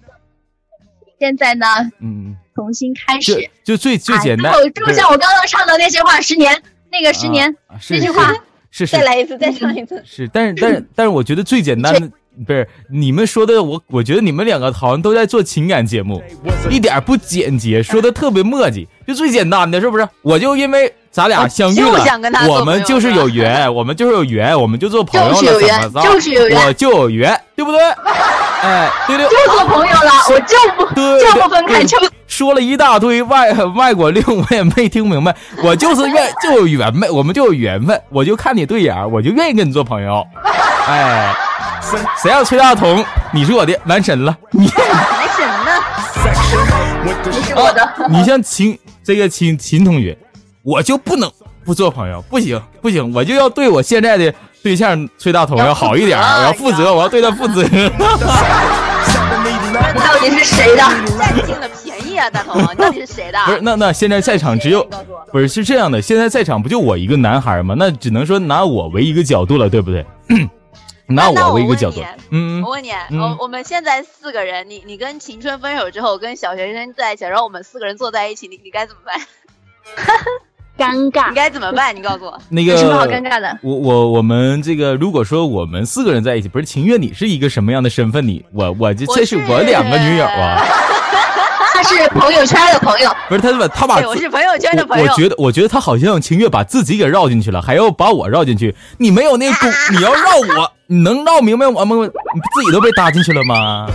现在呢？嗯。重新开始，就最最简单。就像我刚刚唱的那些话，十年那个十年那句话，是再来一次，再唱一次。*laughs* 是，但是但是但是，*laughs* 我觉得最简单的不是你们说的，我我觉得你们两个好像都在做情感节目，一点不简洁，说的特别墨迹。就最简单的，是不是？我就因为咱俩相遇了，我们就是有缘，*laughs* 我们就是有缘，我们就做朋友了，怎么着？就是有缘，我就有缘，对不对？哎，对对，就做朋友了，我就不就不分开，就说了一大堆外外国令，我也没听明白。我就是愿 *laughs* 就有缘分，我们就有缘分，我就看你对眼，我就愿意跟你做朋友。*laughs* 哎，谁谁要崔大同？你是我的男神了，你男神呢？你是我的，你像秦。这个秦秦同学，我就不能不做朋友，不行不行，我就要对我现在的对象崔大同要好一点，我要负责，我要对他负责。*laughs* 到底是谁的？占尽了便宜啊，大同，到底是谁的？不是，那那现在在场只有，不是是这样的，现在在场不就我一个男孩吗？那只能说拿我为一个角度了，对不对？*clears throat* 拿我为一个角度，嗯，我问你，我我们现在四个人，你你跟晴春分手之后，跟小学生在一起，然后我们四个人坐在一起，你你该怎么办？*laughs* *laughs* 尴尬，你该怎么办？你告诉我。那个有什么好尴尬的？我我我们这个，如果说我们四个人在一起，不是秦月，你是一个什么样的身份？你我我这这是我两个女友啊。*laughs* 他是朋友圈的朋友，不是他把他把我是朋友圈的朋友。我觉得我觉得他好像秦月把自己给绕进去了，还要把我绕进去。你没有那功，你要绕我，你能绕明白我吗？你自己都被搭进去了吗？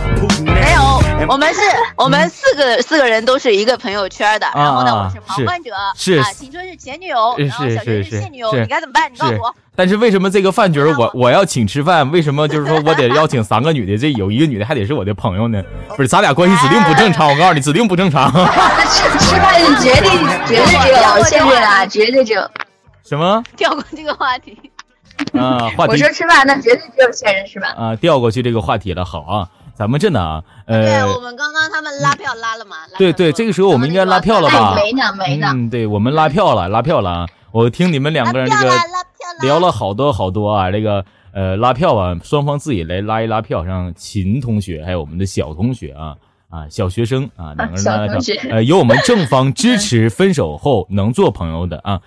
没有，我们是我们四个四个人都是一个朋友圈的。然后呢，我是旁观者，是啊，青春是前女友，然后小学是现女友，你该怎么办？你告诉我。但是为什么这个饭局我我要请吃饭？为什么就是说我得邀请三个女的？这有一个女的还得是我的朋友呢？不是，咱俩关系指定不正常。我告诉你，指定不正常。吃吃饭绝对绝对只有现在啦，绝对只有什么？跳过这个话题啊？话题我说吃饭那绝对只有现任是吧？啊，调过去这个话题了。好啊，咱们这呢啊，呃，对我们刚刚他们拉票拉了嘛？对对，这个时候我们应该拉票了吧？没呢没呢。嗯，对我们拉票了，拉票了啊！我听你们两个人这个聊了好多好多啊，这个呃拉票啊，双方自己来拉一拉票，让秦同学还有我们的小同学啊啊小学生啊两个人拉拉票，呃有我们正方支持分手后能做朋友的啊，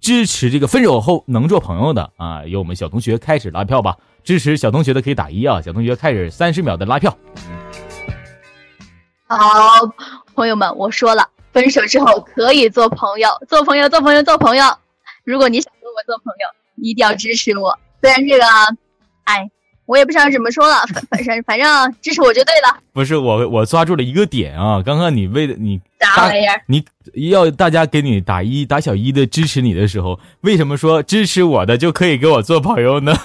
支持这个分手后能做朋友的啊，由我们小同学开始拉票吧。支持小同学的可以打一啊，小同学开始三十秒的拉票。好，朋友们，我说了。分手之后可以做朋友，做朋友，做朋友，做朋友。如果你想跟我做朋友，一定要支持我。虽然这个，哎，我也不知道怎么说了，反反正反正支持我就对了。不是我，我抓住了一个点啊！刚刚你为了你啥玩意儿？你要大家给你打一打小一的支持你的时候，为什么说支持我的就可以跟我做朋友呢？*laughs*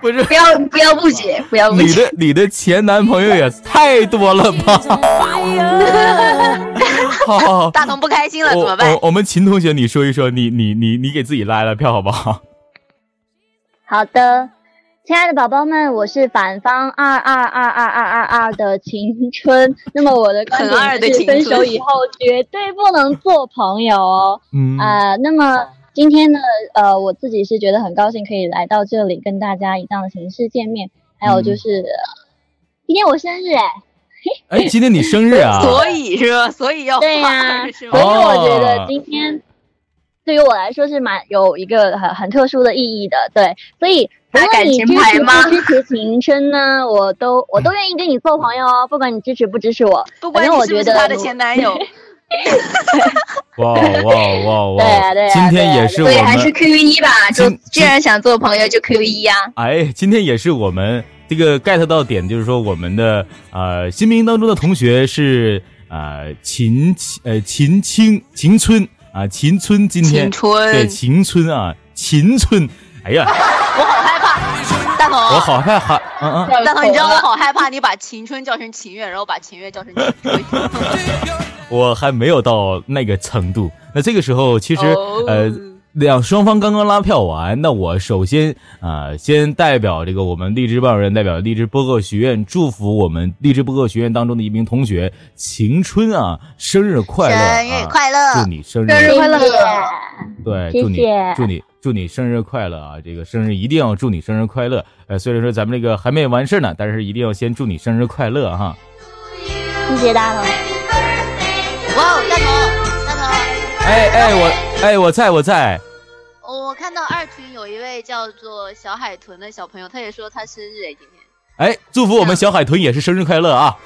不是，不要不要误解，不要误解。你的你的前男朋友也太多了吧？*laughs* 好好好，大同不开心了怎么办？我我们秦同学，你说一说，你你你你给自己拉拉票好不好？好的，亲爱的宝宝们，我是反方二二二二二二二的晴春。那么我的观点是，分手以后绝对不能做朋友哦。嗯啊，那么。今天呢，呃，我自己是觉得很高兴可以来到这里跟大家以这样的形式见面。还有就是，今天我生日哎，哎，今天你生日啊？*laughs* 所以是吧？所以要对呀，所以我觉得今天对于我来说是蛮有一个很很特殊的意义的。对，所以不管你支持不支持秦春呢，我都我都愿意跟你做朋友哦。不管你支持不支持我，不管你是不是他的前男友。*laughs* 哇哇哇哇！对对今天也是我们还是 Q 一吧。就既然想做朋友，就 Q 一呀。哎，今天也是我们这个 get 到点，就是说我们的呃新兵当中的同学是呃秦呃秦青秦春啊秦春今天对秦春啊秦春，哎呀，*laughs* 我好害怕，嗯嗯，大头，你知道我好害怕你把秦春叫成秦月，然后把秦月叫成秦春。我还没有到那个程度。那这个时候，其实呃，两双方刚刚拉票完。那我首先啊，先代表这个我们荔枝班主任，代表荔枝播客学院，祝福我们荔枝播客学院当中的一名同学晴春啊，生日快乐！生日快乐！祝你生日快乐！对，祝你祝你祝你生日快乐啊！这个生日一定要祝你生日快乐。呃，虽然说咱们这个还没完事呢，但是一定要先祝你生日快乐哈！谢谢大头。哇，大头，大头，哎哎，我哎我在我在，我看到二群有一位叫做小海豚的小朋友，他也说他生日哎，今天，哎，祝福我们小海豚也是生日快乐啊！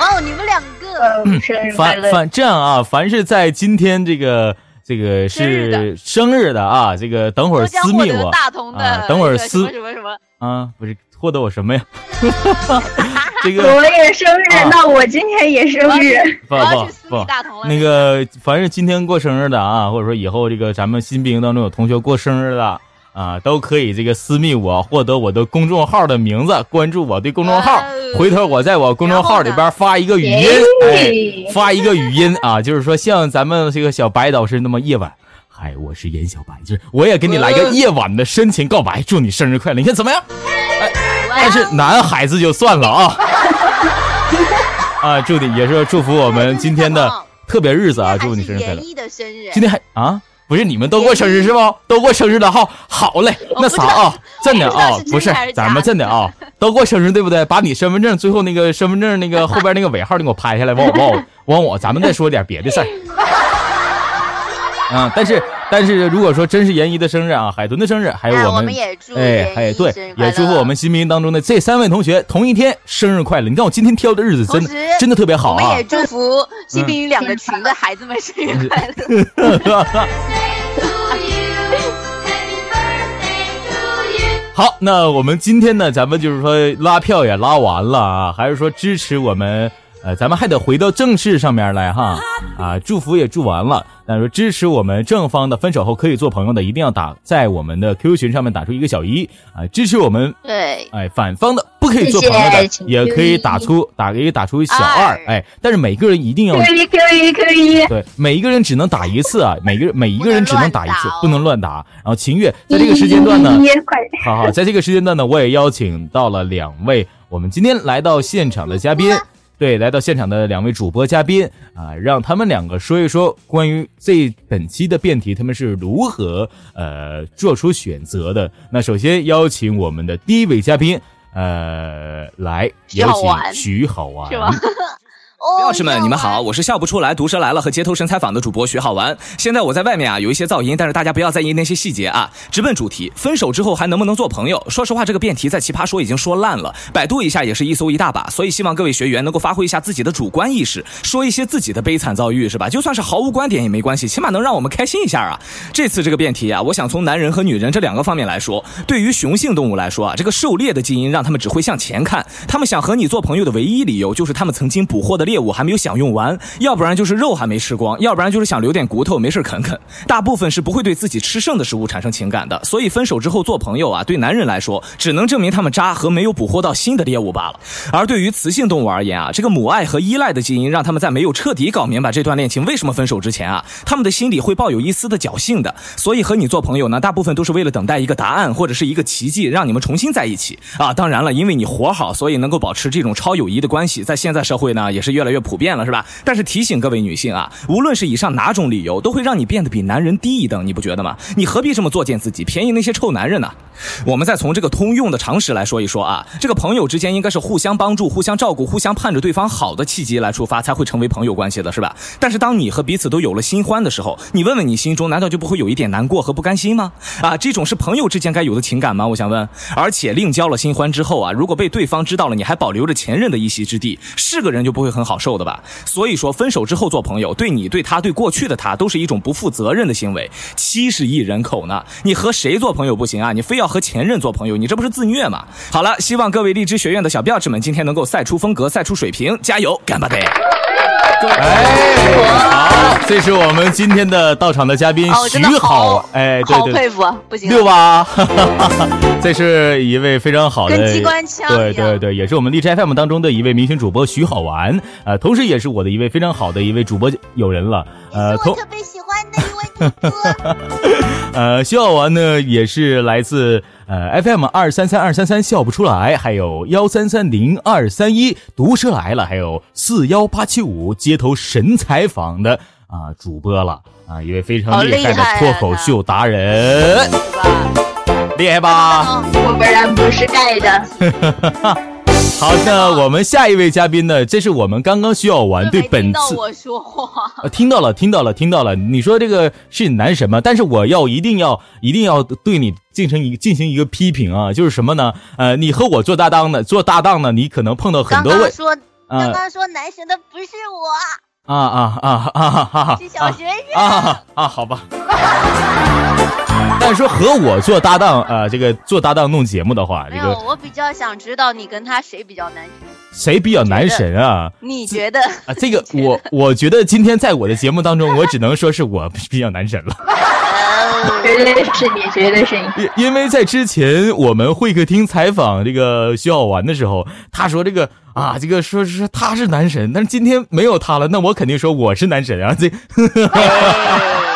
哦，你们两个生日快乐。凡凡这样啊，凡是在今天这个这个是生日的啊，这个等会儿私密我。啊，等会儿私什么什么。啊，不是获得我什么呀？*laughs* 这个我也生日，那我今天也生日。不不不，那个凡是今天过生日的啊，或者说以后这个咱们新兵当中有同学过生日的啊，都可以这个私密我，获得我的公众号的名字，关注我的公众号。回头我在我公众号里边发一个语音，哎，发一个语音啊，就是说像咱们这个小白导师那么夜晚，嗨，我是严小白，就是我也给你来个夜晚的深情告白，祝你生日快乐，你看怎么样？哎但是男孩子就算了啊，啊，祝你也是祝福我们今天的 *laughs* 特别日子啊，祝你生日快乐！今天还啊，不是你们都过生日是不？都过生日了哈，好嘞，那啥啊，真的啊，不是咱们真的啊，*laughs* 都过生日对不对？把你身份证最后那个身份证那个后边那个尾号你给我拍下来，往我往我往我，咱们再说点别的事儿。啊，*laughs* 但是但是如果说真是严一的生日啊，海豚的生日，还有我们，哎哎对，也祝福我们新兵当中的这三位同学同一天生日快乐。你看我今天挑的日子真的真的特别好啊！我们也祝福新兵两个群的孩子们生日快乐。*laughs* 好，那我们今天呢，咱们就是说拉票也拉完了啊，还是说支持我们？呃，咱们还得回到正事上面来哈，啊，祝福也祝完了，但是支持我们正方的分手后可以做朋友的，一定要打在我们的 QQ 群上面打出一个小一啊，支持我们对，哎，反方的不可以做朋友的也可以打出打给打出小二，哎，但是每个人一定要可以可以可以，对，每一个人只能打一次啊，每个每一个人只能打一次，不能乱打。然后秦月在这个时间段呢，*laughs* 好好，在这个时间段呢，我也邀请到了两位我们今天来到现场的嘉宾。对，来到现场的两位主播嘉宾啊，让他们两个说一说关于这本期的辩题，他们是如何呃做出选择的。那首先邀请我们的第一位嘉宾，呃，来有请徐好玩，是吧？钥匙们，你们好，我是笑不出来、毒舌来了和街头神采访的主播徐好玩。现在我在外面啊，有一些噪音，但是大家不要在意那些细节啊。直奔主题，分手之后还能不能做朋友？说实话，这个辩题在奇葩说已经说烂了，百度一下也是一搜一大把。所以希望各位学员能够发挥一下自己的主观意识，说一些自己的悲惨遭遇，是吧？就算是毫无观点也没关系，起码能让我们开心一下啊。这次这个辩题啊，我想从男人和女人这两个方面来说。对于雄性动物来说啊，这个狩猎的基因让他们只会向前看，他们想和你做朋友的唯一理由就是他们曾经捕获的猎猎物还没有享用。完，要不然就是肉还没吃光，要不然就是想留点骨头没事啃啃。大部分是不会对自己吃剩的食物产生情感的，所以分手之后做朋友啊，对男人来说只能证明他们渣和没有捕获到新的猎物罢了。而对于雌性动物而言啊，这个母爱和依赖的基因让他们在没有彻底搞明白这段恋情为什么分手之前啊，他们的心里会抱有一丝的侥幸的。所以和你做朋友呢，大部分都是为了等待一个答案或者是一个奇迹，让你们重新在一起啊。当然了，因为你活好，所以能够保持这种超友谊的关系，在现在社会呢也是越越来越普遍了，是吧？但是提醒各位女性啊，无论是以上哪种理由，都会让你变得比男人低一等，你不觉得吗？你何必这么作践自己，便宜那些臭男人呢？我们再从这个通用的常识来说一说啊，这个朋友之间应该是互相帮助、互相照顾、互相盼着对方好的契机来出发，才会成为朋友关系的，是吧？但是当你和彼此都有了新欢的时候，你问问你心中难道就不会有一点难过和不甘心吗？啊，这种是朋友之间该有的情感吗？我想问。而且另交了新欢之后啊，如果被对方知道了你还保留着前任的一席之地，是个人就不会很好好受的吧？所以说。分手之后做朋友，对你、对他、对过去的他，都是一种不负责任的行为。七十亿人口呢，你和谁做朋友不行啊？你非要和前任做朋友，你这不是自虐吗？好了，希望各位荔枝学院的小标志们今天能够赛出风格，赛出水平，加油，干吧得！哎，好，这是我们今天的到场的嘉宾徐好，哎，对对，好佩服，不行，六吧，*laughs* 这是一位非常好的，跟机关枪对对对，也是我们荔枝 FM 当中的一位明星主播徐好玩，呃，同时也是我的一位非常好的一位主播友人了，呃，我特别喜欢的一位主播，*laughs* 呃，笑完呢也是来自。呃，FM 二三三二三三笑不出来，还有幺三三零二三一毒舌来了，还有四幺八七五街头神采访的啊主播了啊，一位非常厉害的脱口秀达人，厉害吧？果然不是盖的。*laughs* 好，那我们下一位嘉宾呢？这是我们刚刚需要玩对本次我说话，*laughs* 听到了，听到了，听到了。你说这个是男神吗？但是我要一定要一定要对你进行一进行一个批评啊，就是什么呢？呃，你和我做搭档的，做搭档呢，你可能碰到很多位。刚刚说，刚刚说男神的不是我。啊啊啊啊啊！是小学生啊啊，好吧。*laughs* 但是说和我做搭档，呃，这个做搭档弄节目的话，这个我比较想知道你跟他谁比较男神，谁比较男神啊？你觉得啊？这个我我觉得今天在我的节目当中，我只能说是我比较男神了。绝对是你，绝对是你。因因为在之前我们会客厅采访这个徐小丸的时候，他说这个啊，这个说是他是男神，但是今天没有他了，那我肯定说我是男神啊，这。*laughs*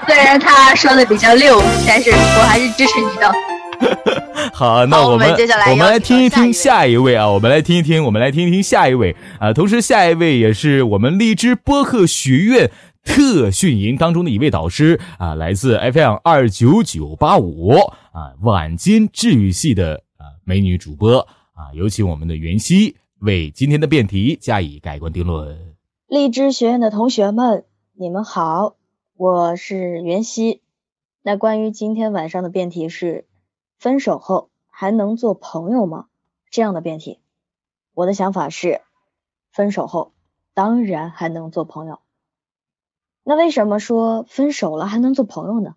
*laughs* 虽然他说的比较溜，但是我还是支持你的。*laughs* 好，那我们我们来听一听下一位啊，我们来听一听，我们来听一听下一位啊。同时，下一位也是我们荔枝播客学院特训营当中的一位导师啊，来自 FM 二九九八五啊晚间治愈系的啊美女主播啊！有请我们的袁熙为今天的辩题加以改观定论。荔枝学院的同学们，你们好，我是袁熙。那关于今天晚上的辩题是：分手后还能做朋友吗？这样的辩题，我的想法是，分手后当然还能做朋友。那为什么说分手了还能做朋友呢？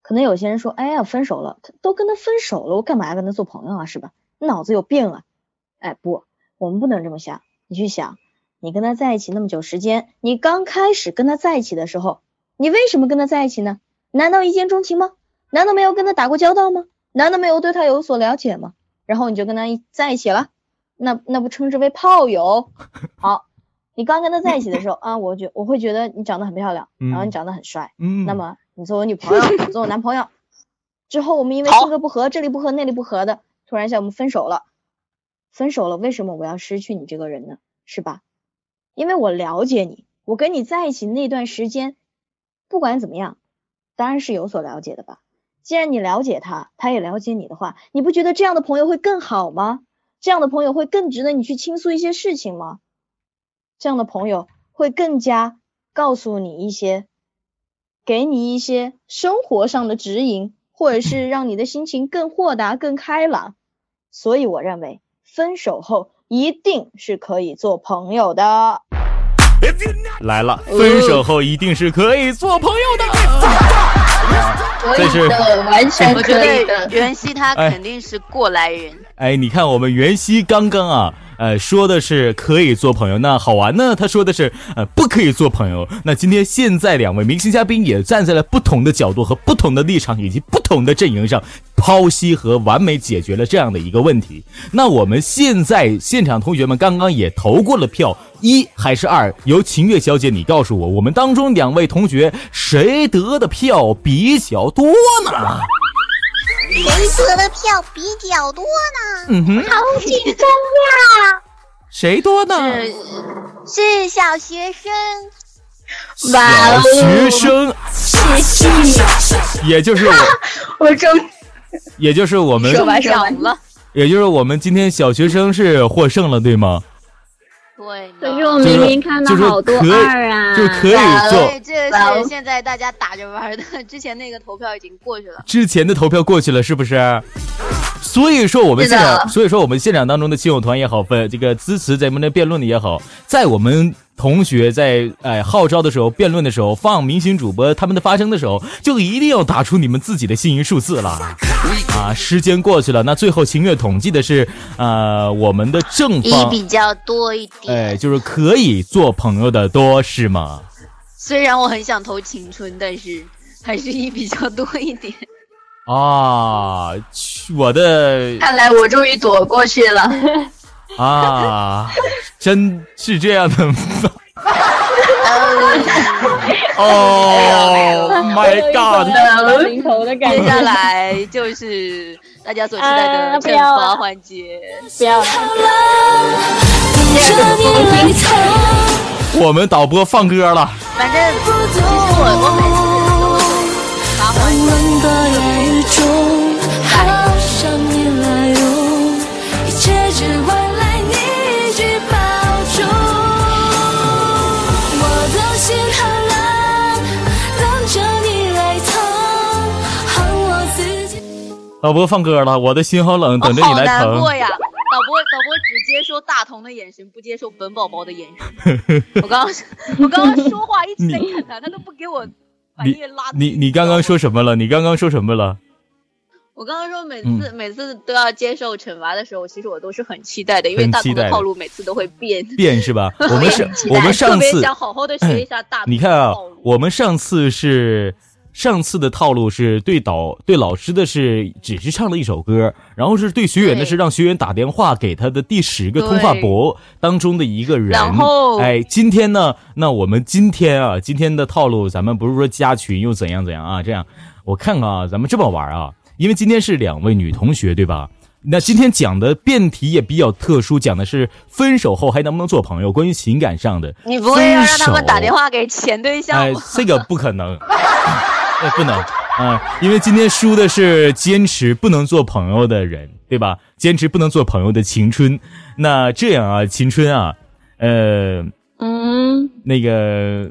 可能有些人说，哎呀，分手了，都跟他分手了，我干嘛要跟他做朋友啊？是吧？脑子有病啊！哎，不，我们不能这么想。你去想。你跟他在一起那么久时间，你刚开始跟他在一起的时候，你为什么跟他在一起呢？难道一见钟情吗？难道没有跟他打过交道吗？难道没有对他有所了解吗？然后你就跟他一在一起了，那那不称之为炮友？好，你刚跟他在一起的时候啊，我觉我会觉得你长得很漂亮，然后你长得很帅，嗯，那么你做我女朋友，做我男朋友，之后我们因为性格不合，这里不合那里不合的，突然一下我们分手了，分手了，为什么我要失去你这个人呢？是吧？因为我了解你，我跟你在一起那段时间，不管怎么样，当然是有所了解的吧。既然你了解他，他也了解你的话，你不觉得这样的朋友会更好吗？这样的朋友会更值得你去倾诉一些事情吗？这样的朋友会更加告诉你一些，给你一些生活上的指引，或者是让你的心情更豁达、更开朗。所以我认为，分手后。一定是可以做朋友的。来了，分手后一定是可以做朋友的。这是完全可以的。袁熙他肯定是过来人。哎，你看我们袁熙刚刚啊。呃，说的是可以做朋友，那好玩呢？他说的是呃不可以做朋友。那今天现在两位明星嘉宾也站在了不同的角度和不同的立场以及不同的阵营上，剖析和完美解决了这样的一个问题。那我们现在现场同学们刚刚也投过了票，一还是二？由秦月小姐你告诉我，我们当中两位同学谁得的票比较多呢？谁得的票比较多呢？嗯哼，好紧张呀！谁多呢？是是小学生。小学生，谢谢。也就是我，*laughs* 我终，也就是我们，说完了。也就是我们今天小学生是获胜了，对吗？对，可是我明明看到好多二啊，就可以做。这个是现在大家打着玩的，*laughs* 之前那个投票已经过去了。之前的投票过去了，是不是？所以说我们现场，所以说我们现场当中的亲友团也好，分这个支持咱们的辩论的也好，在我们。同学在哎号召的时候，辩论的时候，放明星主播他们的发声的时候，就一定要打出你们自己的幸运数字了。*laughs* 啊，时间过去了，那最后秦月统计的是，呃，我们的正方比较多一点，哎，就是可以做朋友的多是吗？虽然我很想投青春，但是 *laughs* 还是一比较多一点。啊，我的，看来我终于躲过去了。*laughs* *laughs* 啊，真是这样的吗？哦，My God！接下来就是大家所期待的惩罚环节。不要。我们导播放歌了。反正其实我我每次都会罚环节。导播放歌了，我的心好冷，等着你来疼。好难过呀！导播，导播只接受大同的眼神，不接受本宝宝的眼神。*laughs* 我刚刚，我刚刚说话一直在看他，他都不给我把音乐拉。你你刚刚说什么了？你刚刚说什么了？我刚刚说每次每次都要接受惩罚的时候，其实我都是很期待的，因为大同的套路每次都会变变是吧？*laughs* 我们是我们上次想好好的学一下大同。你看啊，我们上次是。上次的套路是对导对老师的是只是唱了一首歌，然后是对学员的是让学员打电话给他的第十个通话簿当中的一个人。然后，哎，今天呢，那我们今天啊，今天的套路咱们不是说加群又怎样怎样啊？这样，我看看啊，咱们这么玩啊，因为今天是两位女同学对吧？那今天讲的辩题也比较特殊，讲的是分手后还能不能做朋友，关于情感上的。你不会要让他们打电话给前对象哎，这个不可能。*laughs* 哎，不能，啊，因为今天输的是坚持不能做朋友的人，对吧？坚持不能做朋友的青春。那这样啊，青春啊，呃，嗯，那个，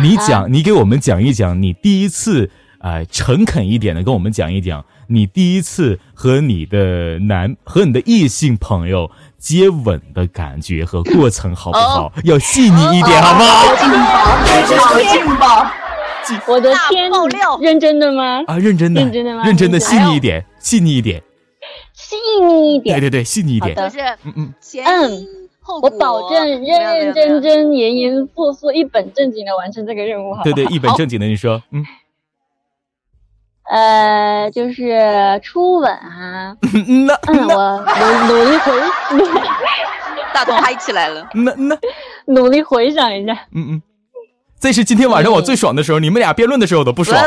你讲，你给我们讲一讲你第一次，哎，诚恳一点的跟我们讲一讲你第一次和你的男和你的异性朋友接吻的感觉和过程好不好？要细腻一点，好不好？劲爆，好劲爆！我的天，爆料认真的吗？啊，认真的，认真的吗？认真的，细腻一点，细腻一点，细腻一点。对对对，细腻一点。就是嗯嗯嗯，我保证认认真真、严严肃肃、一本正经的完成这个任务，好对对，一本正经的，你说，嗯。呃，就是初吻啊。*laughs* 那嗯，我努努力回，*laughs* 大同嗨起来了。那那努力回想一下。嗯嗯。这是今天晚上我最爽的时候，你们俩辩论的时候我都不爽。*laughs*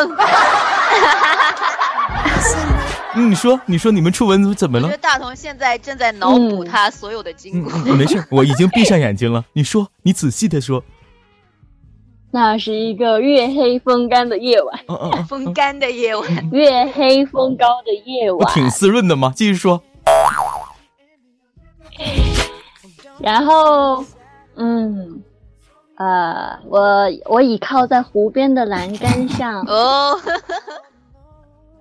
嗯，你说，你说你们初吻怎么了？我觉得大同现在正在脑补他所有的经过。没事，我已经闭上眼睛了。*laughs* 你说，你仔细的说。那是一个月黑风干的夜晚。嗯嗯风干的夜晚，月黑风高的夜晚。我挺滋润的吗？继续说。然后，嗯。呃，我我倚靠在湖边的栏杆上哦，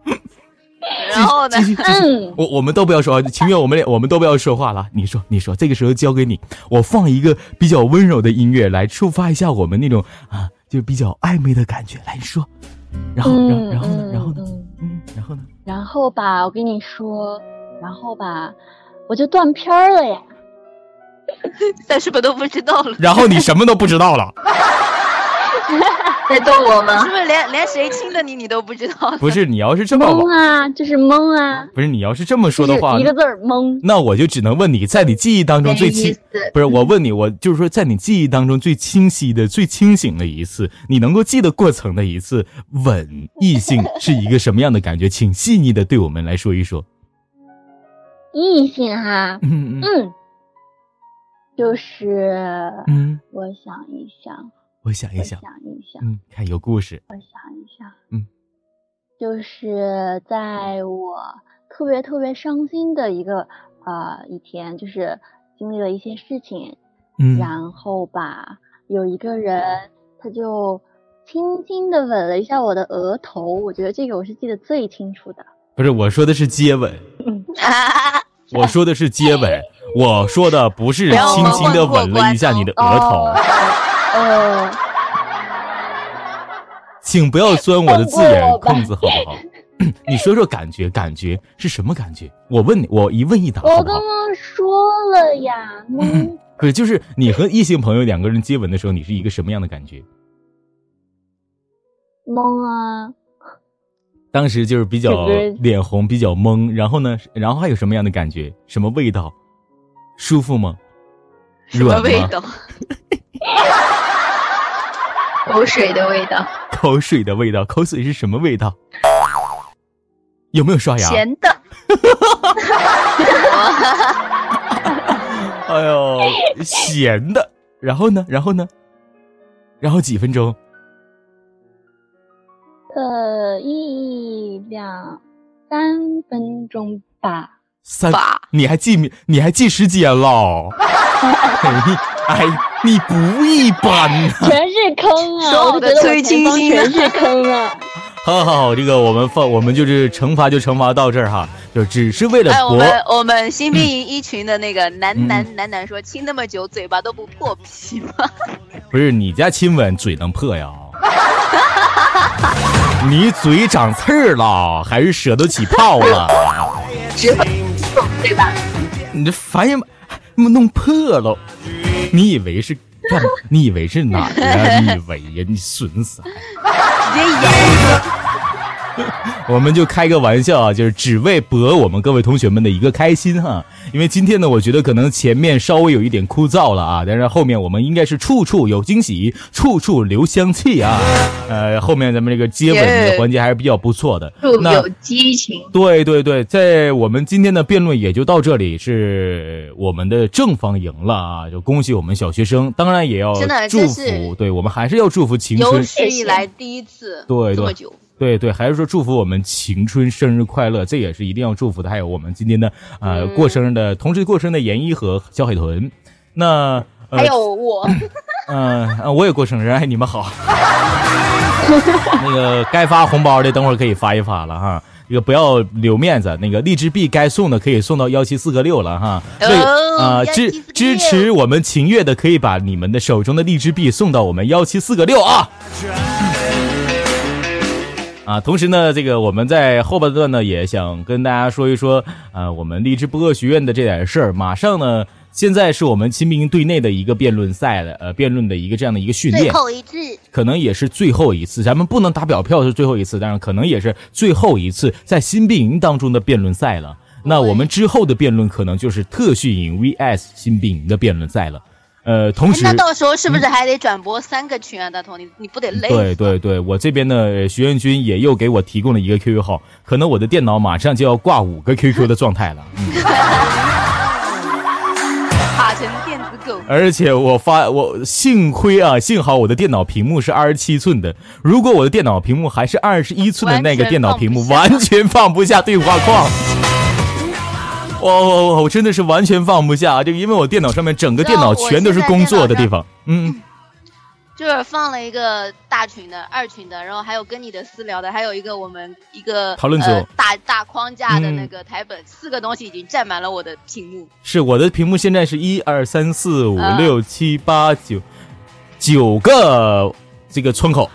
*laughs* 然后呢？嗯，我我们都不要说，情愿我们我们都不要说话了。你说，你说，这个时候交给你，我放一个比较温柔的音乐来触发一下我们那种啊，就比较暧昧的感觉。来说，然后，然然后呢？然后呢？嗯，然后呢？然后吧，我跟你说，然后吧，我就断片了呀。*laughs* 但什么都不知道了。然后你什么都不知道了。*laughs* 在逗我吗？是不是连连谁亲的你你都不知道？不是，你要是这么懵啊，就是懵啊。不是，你要是这么说的话，一个字儿懵。那我就只能问你在你记忆当中最清，不是我问你，我就是说在你记忆当中最清晰的、最清醒的一次，你能够记得过程的一次吻异性是一个什么样的感觉？请细腻的对我们来说一说。*laughs* 异性哈，嗯嗯。就是，嗯，我想一想，我想一想，想一想，嗯，看有故事，我想一想，嗯，就是在我特别特别伤心的一个呃一天，就是经历了一些事情，嗯，然后吧，有一个人他就轻轻的吻了一下我的额头，我觉得这个我是记得最清楚的。不是，我说的是接吻，*laughs* 我说的是接吻。我说的不是轻轻的吻了一下你的额头，呃，请不要钻我的字眼空子好不好？*clears throat* 你说说感觉，感觉是什么感觉？我问你，我一问一答，我刚刚说了呀，懵。可是就是你和异性朋友两个人接吻的时候，你是一个什么样的感觉？懵啊！当时就是比较脸红，比较懵。然后呢？然后还有什么样的感觉？什么味道？舒服吗？什么味道？*laughs* 口水的味道。口水的味道，口水是什么味道？有没有刷牙？咸的。*laughs* 哎呦，咸的。然后呢？然后呢？然后几分钟？呃，一两三分钟吧。三，你还记你还记时间了？*laughs* 哎，你不一般呐！全是坑啊！说我的崔清新，全是坑啊！*laughs* 好好好，这个我们放，我们就是惩罚就惩罚到这儿哈，就只是为了博。我们我们新兵营一群的那个男男男男说，亲那么久嘴巴都不破皮吗？*laughs* 不是你家亲吻嘴能破呀？*laughs* 你嘴长刺儿了，还是舌头起泡了？直粉。对吧？你这反应弄破了，你以为是干？你以为是哪呀？你以为呀？你损死！*laughs* *laughs* 我们就开个玩笑啊，就是只为博我们各位同学们的一个开心哈。因为今天呢，我觉得可能前面稍微有一点枯燥了啊，但是后面我们应该是处处有惊喜，处处留香气啊。*laughs* 呃，后面咱们这个接吻的环节还是比较不错的，有激情。对对对，在我们今天的辩论也就到这里，是我们的正方赢了啊，就恭喜我们小学生，当然也要祝福，对我们还是要祝福青春。有史以来第一次，对对。对对，还是说祝福我们晴春生日快乐，这也是一定要祝福的。还有我们今天的呃过生日的，同时过生日的严一和小海豚。那还有我，*laughs* 嗯，我也过生日，哎，你们好。*laughs* 那个该发红包的，等会儿可以发一发了哈。这个不要留面子，那个荔枝币该送的可以送到幺七四个六了哈。对啊，支支持我们秦月的可以把你们的手中的荔枝币送到我们幺七四个六啊。啊，同时呢，这个我们在后半段呢也想跟大家说一说，呃，我们励志播客学院的这点事儿。马上呢，现在是我们亲兵队内的一个辩论赛的，呃，辩论的一个这样的一个训练，最后一次，可能也是最后一次。咱们不能打表票是最后一次，但是可能也是最后一次在新兵营当中的辩论赛了。那我们之后的辩论可能就是特训营 vs 新兵营的辩论赛了。呃，同时，那到时候是不是还得转播三个群啊？大头，你你不得累？对对对，我这边的学院君也又给我提供了一个 QQ 号，可能我的电脑马上就要挂五个 QQ *laughs* 的状态了。卡成电子狗。而且我发我幸亏啊，幸好我的电脑屏幕是二十七寸的，如果我的电脑屏幕还是二十一寸的那个电脑屏幕，完全放不下对话框。我我我真的是完全放不下，就因为我电脑上面整个电脑全都是工作的地方，*laughs* 嗯，就是放了一个大群的、二群的，然后还有跟你的私聊的，还有一个我们一个讨论组。大大框架的那个台本，四个东西已经占满了我的屏幕。是我的屏幕现在是一二三四五六七八九九个这个窗口。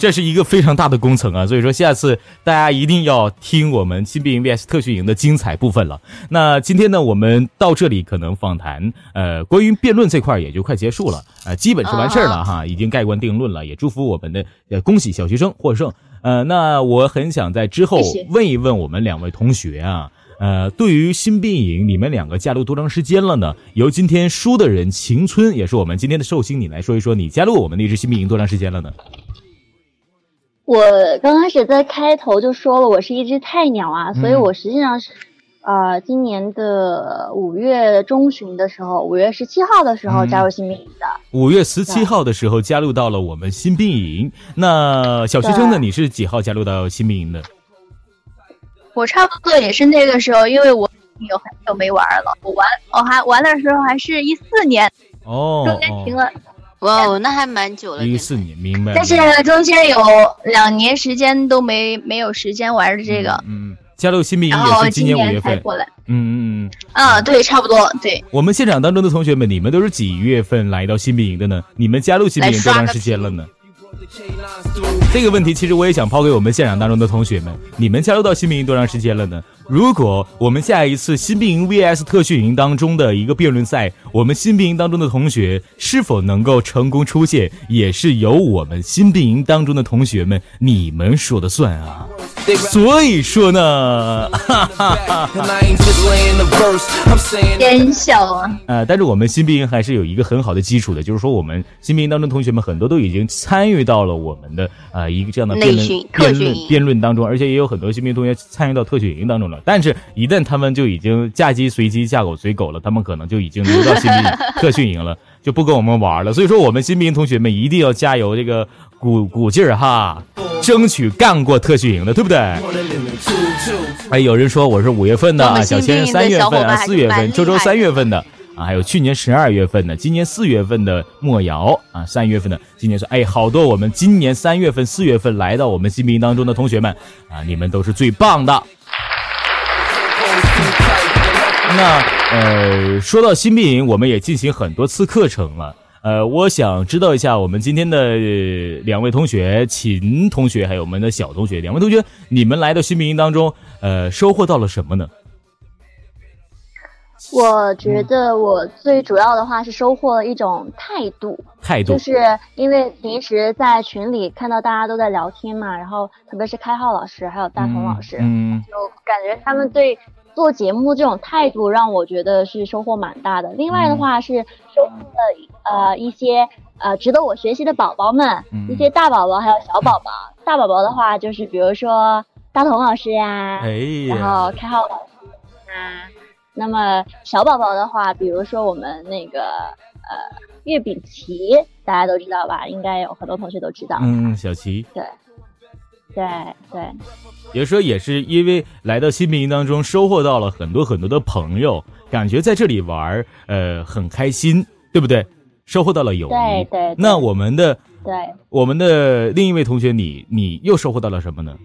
这是一个非常大的工程啊，所以说下次大家一定要听我们新兵营 VS 特训营的精彩部分了。那今天呢，我们到这里可能访谈，呃，关于辩论这块也就快结束了，呃，基本是完事儿了哈，已经盖棺定论了，也祝福我们的，呃，恭喜小学生获胜。呃，那我很想在之后问一问我们两位同学啊，呃，对于新兵营，你们两个加入多长时间了呢？由今天输的人晴村，也是我们今天的寿星，你来说一说，你加入我们那支新兵营多长时间了呢？我刚开始在开头就说了，我是一只菜鸟啊，所以我实际上是，呃，今年的五月中旬的时候，五月十七号的时候加入新兵营的。五月十七号的时候加入到了我们新兵营。那小学生呢？你是几号加入到新兵营的？我差不多也是那个时候，因为我有很久没玩了，我玩我还玩的时候还是一四年，哦，中间停了。哇哦，那还蛮久了。一四年，明白。但是中间有两年时间都没没有时间玩这个。嗯，加入新兵营也是今年五月份过来。嗯嗯嗯。啊，对，差不多对。我们现场当中的同学们，你们都是几月份来到新兵营的呢？你们加入新兵营多长时间了呢？这个问题其实我也想抛给我们现场当中的同学们，你们加入到新兵营多长时间了呢？如果我们下一次新兵营 VS 特训营当中的一个辩论赛，我们新兵营当中的同学是否能够成功出现，也是由我们新兵营当中的同学们你们说的算啊。所以说呢，哈哈哈真笑啊！呃，但是我们新兵营还是有一个很好的基础的，就是说我们新兵营当中同学们很多都已经参与到了我们的呃一个这样的辩论辩论辩论当中，而且也有很多新兵同学参与到特训营当中了。但是，一旦他们就已经嫁鸡随鸡，嫁狗随狗了，他们可能就已经留到新兵 *laughs* 特训营了，就不跟我们玩了。所以说，我们新兵同学们一定要加油，这个鼓鼓劲儿哈，争取干过特训营的，对不对？*laughs* 哎，有人说我是五月份的啊，小千三月份啊，四月份，周周三月份的啊，还有去年十二月份的，今年四月份的莫瑶啊，三月份的，今年说哎，好多我们今年三月份、四月份来到我们新兵营当中的同学们啊，你们都是最棒的。那呃，说到新兵营，我们也进行很多次课程了。呃，我想知道一下，我们今天的两位同学，秦同学还有我们的小同学，两位同学，你们来到新兵营当中，呃，收获到了什么呢？我觉得我最主要的话是收获了一种态度，态度，就是因为平时在群里看到大家都在聊天嘛，然后特别是开浩老师还有大同老师，嗯，就感觉他们对。做节目这种态度让我觉得是收获蛮大的。另外的话是收获了呃一些呃值得我学习的宝宝们，一些大宝宝还有小宝宝。大宝宝的话就是比如说大同老师呀，然后开浩老师啊。那么小宝宝的话，比如说我们那个呃月饼旗，大家都知道吧？应该有很多同学都知道。嗯，小旗。对。对对，有时候也是因为来到新兵营当中，收获到了很多很多的朋友，感觉在这里玩呃，很开心，对不对？收获到了友谊。对对。那我们的对我们的另一位同学，你你又收获到了什么呢？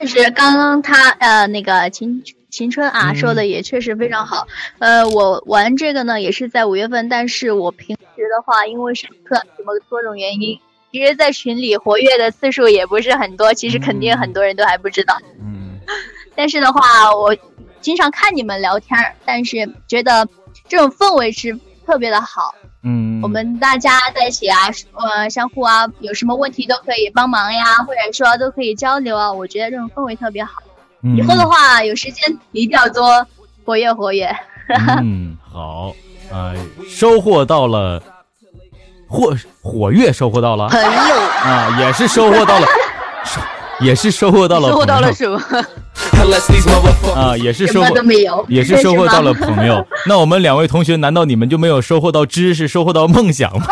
就是刚刚他呃那个秦秦春啊说的也确实非常好。呃，我玩这个呢也是在五月份，但是我平时的话，因为上课什么多种原因。其实，在群里活跃的次数也不是很多，其实肯定很多人都还不知道。嗯，*laughs* 但是的话，我经常看你们聊天，但是觉得这种氛围是特别的好。嗯，我们大家在一起啊，呃，相互啊，有什么问题都可以帮忙呀，或者说都可以交流啊，我觉得这种氛围特别好。以后的话，有时间一定要多活跃活跃。嗯，好，呃，收获到了。火火跃收获到了朋友啊，也是收获到了，*laughs* 也是收获到了，收获到了什么？*laughs* 啊，也是收获都没有，也是收获到了朋友。*laughs* 那我们两位同学，难道你们就没有收获到知识，收获到梦想吗？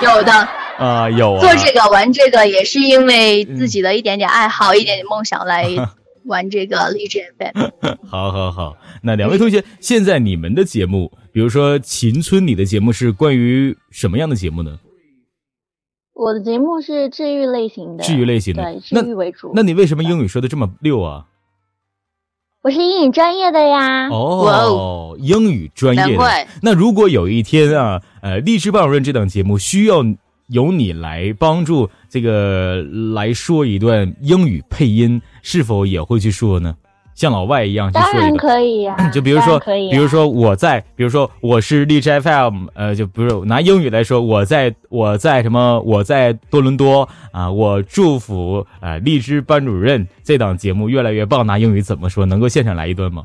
有的啊，有做这个玩这个也是因为自己的一点点爱好，一点点梦想来 *laughs* 玩这个励志 FM。*laughs* 好好好，那两位同学，现在你们的节目。比如说，秦村，你的节目是关于什么样的节目呢？我的节目是治愈类型的，治愈类型的，对，治愈为主。那你为什么英语说的这么溜啊？我是英语专业的呀。哦，英语专业的。那如果有一天啊，呃，励志班主任这档节目需要由你来帮助这个来说一段英语配音，是否也会去说呢？像老外一样去说 *laughs* 当然可以呀，就比如说，比如说我在，比如说我是荔枝 FM，呃，就不是拿英语来说，我在我在什么？我在多伦多啊，我祝福啊荔枝班主任这档节目越来越棒。拿英语怎么说？能够现场来一段吗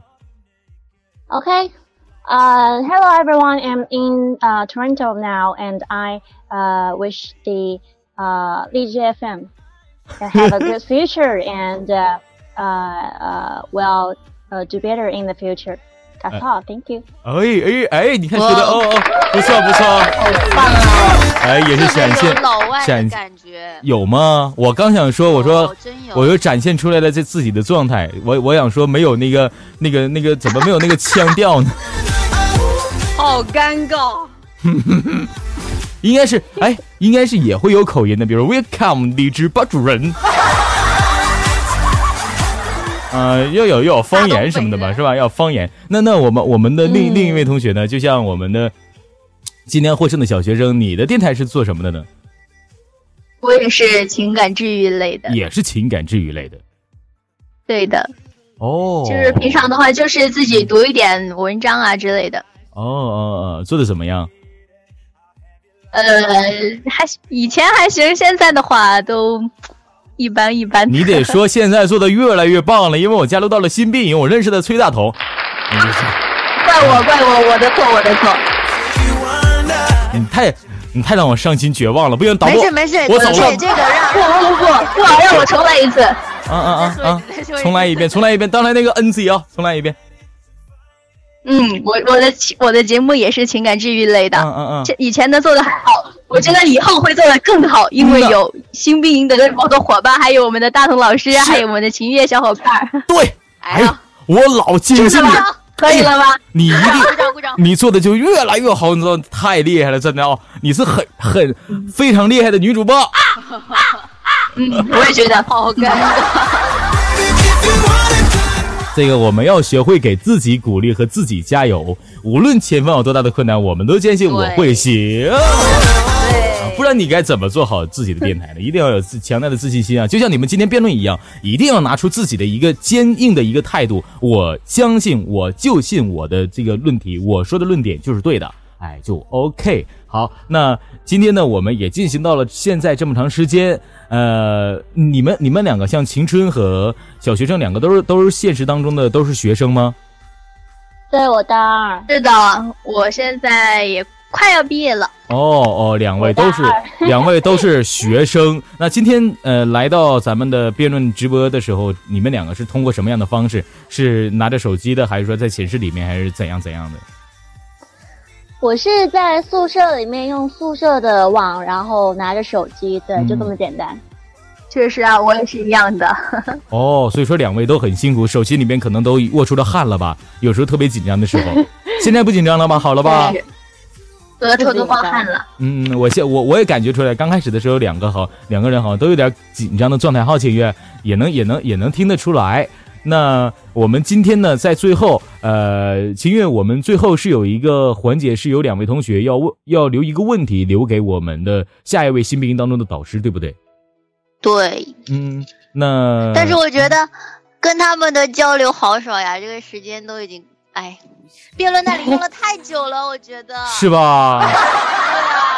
？Okay, uh, hello everyone. I'm in uh Toronto now, and I uh wish the uh have a good *laughs* future and. uh, uh, will uh, do better in the future. All. Thank you. 哎哎哎，你看学的哦哦，不错不错，好棒啊！哎，也是展现老外的感觉有吗？我刚想说，我说我又展现出来了这自己的状态。我我想说，没有那个那个那个，怎么没有那个腔调呢？*laughs* 好尴尬。*laughs* 应该是哎，应该是也会有口音的，比如 Welcome 荔枝班主任。呃，要有要有方言什么的吧，是吧？要方言。那那我们我们的另另一位同学呢？就像我们的今天获胜的小学生，你的电台是做什么的呢？我也是情感治愈类的，也是情感治愈类的。对的。哦。就是平常的话，就是自己读一点文章啊之类的。哦哦哦，做的怎么样？呃，还以前还行，现在的话都。一般一般，你得说现在做的越来越棒了，因为我加入到了新兵营，我认识的崔大同。怪我怪我，我的错我的错。你太你太让我伤心绝望了，不行，导播。没事没事，我走了。这个让不不不不，不好让我重来一次。啊啊啊啊！*laughs* 重来一遍，重来一遍，刚才那个 NC 啊，重来一遍。嗯，我我的我的节目也是情感治愈类的，嗯嗯嗯，以前的做的还好，我觉得以后会做的更好，因为有新兵营的好多伙伴，还有我们的大同老师，还有我们的秦月小伙伴。对，*laughs* 哎呀，我老坚信你，*laughs* 可以了吧？你一定，你做的就越来越好，你知道太厉害了，真的哦，你是很很非常厉害的女主播。*laughs* 嗯，我也觉得好尴尬。这个我们要学会给自己鼓励和自己加油，无论前方有多大的困难，我们都坚信我会行。不然你该怎么做好自己的电台呢？一定要有自强大的自信心啊！就像你们今天辩论一样，一定要拿出自己的一个坚硬的一个态度。我相信，我就信我的这个论题，我说的论点就是对的。哎，就 OK。好，那今天呢，我们也进行到了现在这么长时间。呃，你们你们两个像晴春和小学生两个都是都是现实当中的都是学生吗？对，我大二。是的，我现在也快要毕业了。哦哦，两位都是 *laughs* 两位都是学生。那今天呃来到咱们的辩论直播的时候，你们两个是通过什么样的方式？是拿着手机的，还是说在寝室里面，还是怎样怎样的？我是在宿舍里面用宿舍的网，然后拿着手机，对，就这么简单。确实啊，我也是一样的。*laughs* 哦，所以说两位都很辛苦，手心里面可能都握出了汗了吧？有时候特别紧张的时候，现在不紧张了吗？好了吧？额头都冒汗了。嗯，我现我我也感觉出来，刚开始的时候两个好两个人好像都有点紧张的状态。好，请月也能也能也能听得出来。那我们今天呢，在最后，呃，秦月，我们最后是有一个环节，是有两位同学要问，要留一个问题留给我们的下一位新兵当中的导师，对不对？对。嗯，那但是我觉得跟他们的交流好少呀，这个时间都已经，哎，辩论那里用了太久了，我觉得。是吧？*laughs*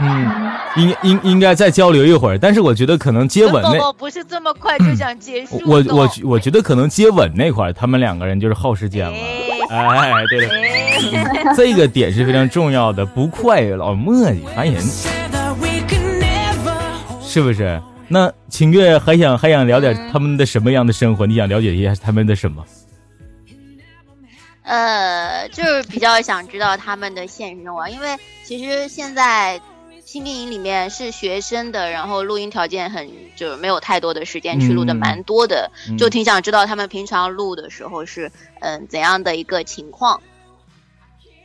嗯，应应应该再交流一会儿，但是我觉得可能接吻那不是这么快就想结束。我我我觉得可能接吻那块儿，他们两个人就是耗时间了。哎，对对，这个点是非常重要的，不快老磨叽烦人，是不是？那秦月还想还想聊点他们的什么样的生活？你想了解一下他们的什么？呃，就是比较想知道他们的现实生活，因为其实现在。新兵营里面是学生的，然后录音条件很，就是没有太多的时间去录的，蛮多的，就挺想知道他们平常录的时候是嗯怎样的一个情况。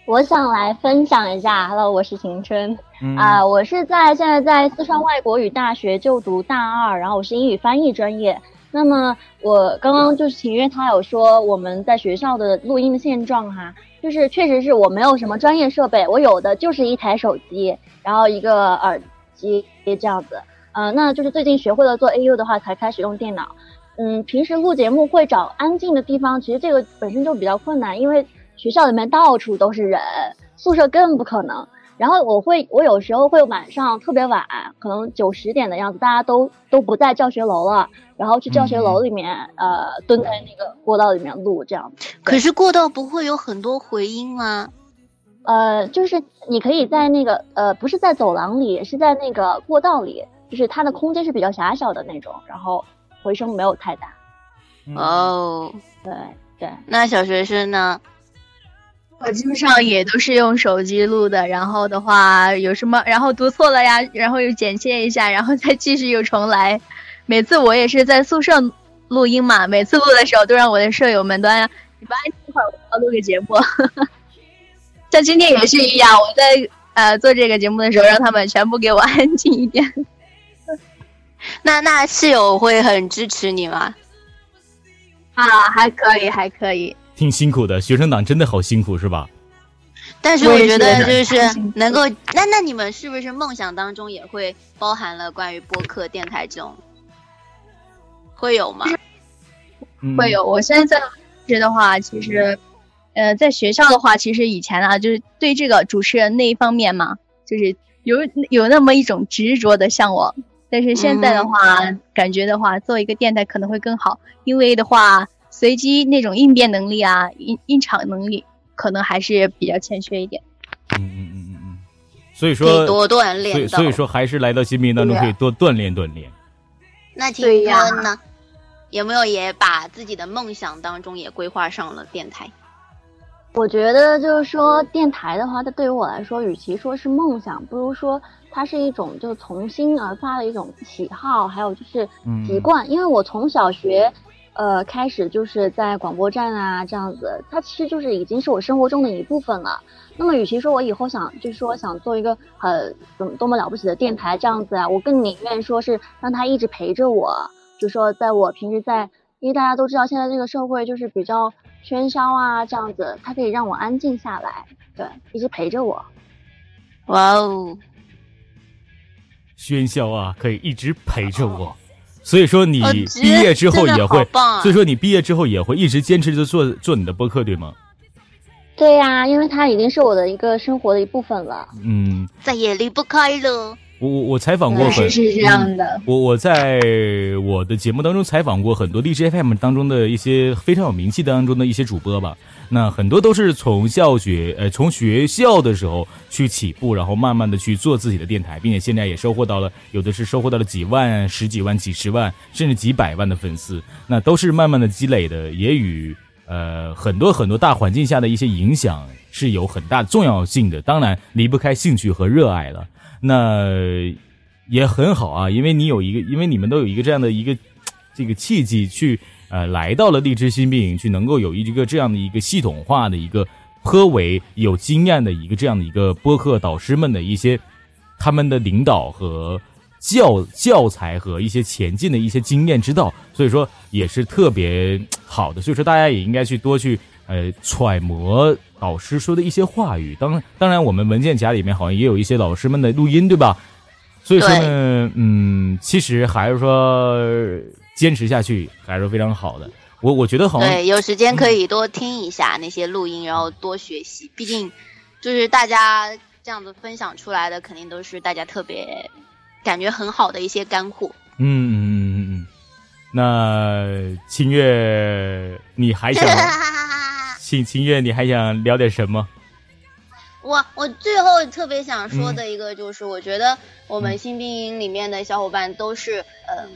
我想来分享一下，Hello，我是晴春啊，我是在现在在四川外国语大学就读大二，然后我是英语翻译专业。那么我刚刚就是晴月他有说我们在学校的录音的现状哈，就是确实是我没有什么专业设备，我有的就是一台手机。然后一个耳机这样子，呃，那就是最近学会了做 AU 的话，才开始用电脑。嗯，平时录节目会找安静的地方，其实这个本身就比较困难，因为学校里面到处都是人，宿舍更不可能。然后我会，我有时候会晚上特别晚，可能九十点的样子，大家都都不在教学楼了，然后去教学楼里面，呃，蹲在那个过道里面录这样。可是过道不会有很多回音吗？呃，就是你可以在那个呃，不是在走廊里，是在那个过道里，就是它的空间是比较狭小的那种，然后回声没有太大。哦，对对。那小学生呢？我基本上也都是用手机录的，然后的话有什么，然后读错了呀，然后又剪切一下，然后再继续又重来。每次我也是在宿舍录音嘛，每次录的时候都让我的舍友们都呀，你不安静一会儿，我要录个节目。*laughs* 像今天也是一样，我在呃做这个节目的时候，让他们全部给我安静一点。*laughs* 那那室友会很支持你吗？啊，还可以，还可以。挺辛苦的，学生党真的好辛苦，是吧？但是我觉得就是能够，那那你们是不是梦想当中也会包含了关于播客、电台这种？会有吗？会有。我现在在的话，其实。呃，在学校的话，其实以前啊，就是对这个主持人那一方面嘛，就是有有那么一种执着的向往。但是现在的话，感觉的话，做一个电台可能会更好，因为的话，随机那种应变能力啊，应应场能力可能还是比较欠缺一点。嗯嗯嗯嗯嗯。所以说多锻炼。所以所以说，还是来到新兵当中可以多锻炼锻炼。那青春呢？有没有也把自己的梦想当中也规划上了电台？我觉得就是说，电台的话，它对于我来说，与其说是梦想，不如说它是一种就从心而发的一种喜好，还有就是习惯。因为我从小学，呃，开始就是在广播站啊这样子，它其实就是已经是我生活中的一部分了。那么，与其说我以后想就是说想做一个很怎么多么了不起的电台这样子啊，我更宁愿说是让它一直陪着我，就说在我平时在，因为大家都知道现在这个社会就是比较。喧嚣啊，这样子，它可以让我安静下来，对，一直陪着我。哇哦，喧嚣啊，可以一直陪着我。所以说你毕业之后也会，所以说你毕业之后也会一直坚持着做做你的播客，对吗？对呀，因为它已经是我的一个生活的一部分了。嗯，再也离不开了。我我我采访过很，是这样的。我我在我的节目当中采访过很多荔枝 FM 当中的一些非常有名气当中的一些主播吧。那很多都是从校学呃从学校的时候去起步，然后慢慢的去做自己的电台，并且现在也收获到了有的是收获到了几万、十几万、几十万，甚至几百万的粉丝。那都是慢慢的积累的，也与。呃很多很多大环境下的一些影响是有很大重要性的。当然离不开兴趣和热爱了，那也很好啊，因为你有一个，因为你们都有一个这样的一个这个契机去 *laughs* 呃来到了荔枝新兵营，去能够有一个这样的一个系统化的一个颇为有经验的一个这样的一个播客导师们的一些他们的领导和。教教材和一些前进的一些经验之道，所以说也是特别好的。所以说大家也应该去多去呃揣摩导师说的一些话语。当当然，我们文件夹里面好像也有一些老师们的录音，对吧？所以说呢，嗯，其实还是说坚持下去还是非常好的。我我觉得好像对，有时间可以多听一下那些录音，然后多学习。毕竟就是大家这样子分享出来的，肯定都是大家特别。感觉很好的一些干货。嗯嗯嗯嗯嗯，那清月，你还想？*laughs* 清清月，你还想聊点什么？我我最后特别想说的一个就是，我觉得我们新兵营里面的小伙伴都是，嗯，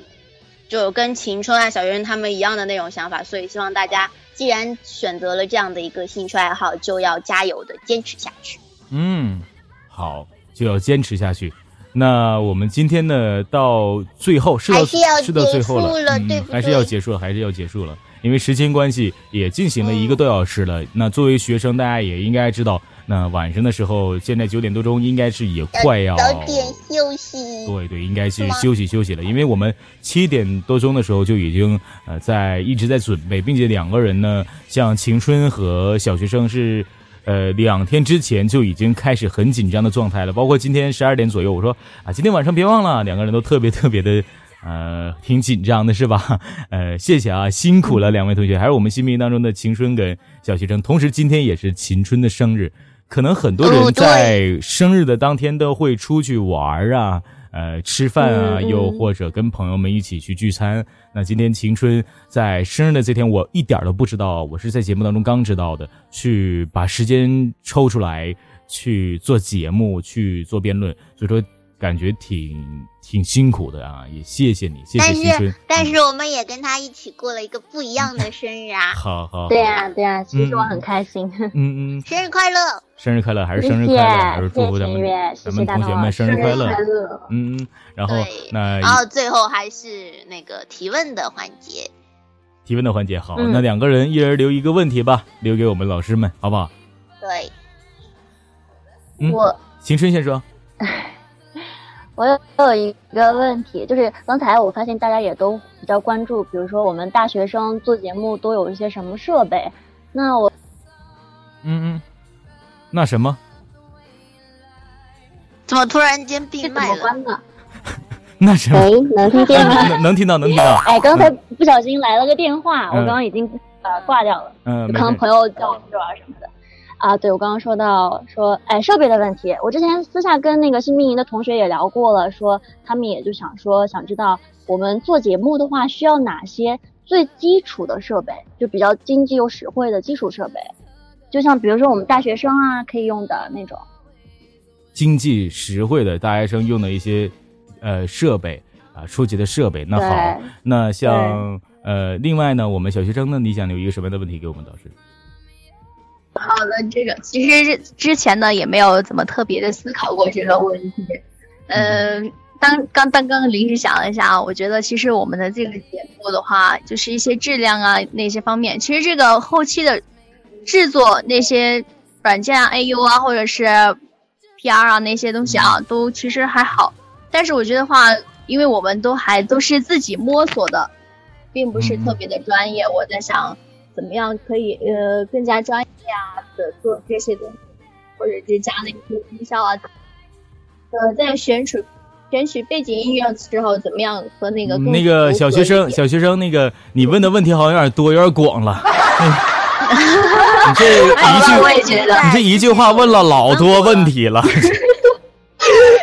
就跟晴春啊、小圆他们一样的那种想法，所以希望大家既然选择了这样的一个兴趣爱好，就要加油的坚持下去。嗯，好，就要坚持下去。那我们今天呢，到最后是到是到最后了，嗯，还是要结束了，还是要结束了，因为时间关系，也进行了一个多小时了。那作为学生，大家也应该知道，那晚上的时候，现在九点多钟，应该是也快要早点休息。对对，应该是休息休息了，因为我们七点多钟的时候就已经呃在一直在准备，并且两个人呢，像晴春和小学生是。呃，两天之前就已经开始很紧张的状态了，包括今天十二点左右，我说啊，今天晚上别忘了，两个人都特别特别的，呃，挺紧张的是吧？*laughs* 呃，谢谢啊，辛苦了两位同学，还是我们新兵当中的晴春跟小学生，同时今天也是晴春的生日，可能很多人在生日的当天都会出去玩啊。呃，吃饭啊，又或者跟朋友们一起去聚餐。那今天晴春在生日的这天，我一点都不知道，我是在节目当中刚知道的，去把时间抽出来去做节目，去做辩论，所以说感觉挺。挺辛苦的啊，也谢谢你，谢谢青春。但是我们也跟他一起过了一个不一样的生日啊！*laughs* 好好，对啊对啊，其实我很开心。嗯嗯，*laughs* 生日快乐！生日快乐，还是生日快乐，还是祝福咱们咱们同学们生日快乐。嗯嗯，然后那然后最后还是那个提问的环节。提问的环节好，那两个人一人留一个问题吧，留给我们老师们，好不好？对。我青春先说。*laughs* 我有有一个问题，就是刚才我发现大家也都比较关注，比如说我们大学生做节目都有一些什么设备？那我，嗯嗯，那什么？怎么突然间闭麦了？*laughs* 那什么？喂，能听见吗？*laughs* 能能听到，能听到。哎，刚才不小心来了个电话，我刚刚已经呃挂掉了，嗯，可能朋友叫我去玩什么的。啊，对，我刚刚说到说，哎，设备的问题，我之前私下跟那个新兵营的同学也聊过了，说他们也就想说，想知道我们做节目的话需要哪些最基础的设备，就比较经济又实惠的基础设备，就像比如说我们大学生啊可以用的那种，经济实惠的大学生用的一些呃设备啊，初级的设备。那好，那像呃，另外呢，我们小学生呢，你想留一个什么样的问题给我们导师？好的，这个其实之前呢也没有怎么特别的思考过这个问题。嗯，当刚刚刚临时想了一下啊，我觉得其实我们的这个节目的话，就是一些质量啊那些方面，其实这个后期的制作那些软件啊、AU 啊或者是 PR 啊那些东西啊，都其实还好。但是我觉得话，因为我们都还都是自己摸索的，并不是特别的专业。我在想。怎么样可以呃更加专业啊的做这些东西，或者是加那些音效啊？呃，在选取选取背景音乐的时候，怎么样和那个那个小学生小学生那个你问的问题好像有点多，有点广了。*laughs* 你这一句，我也觉得，你这一句话问了老多问题了。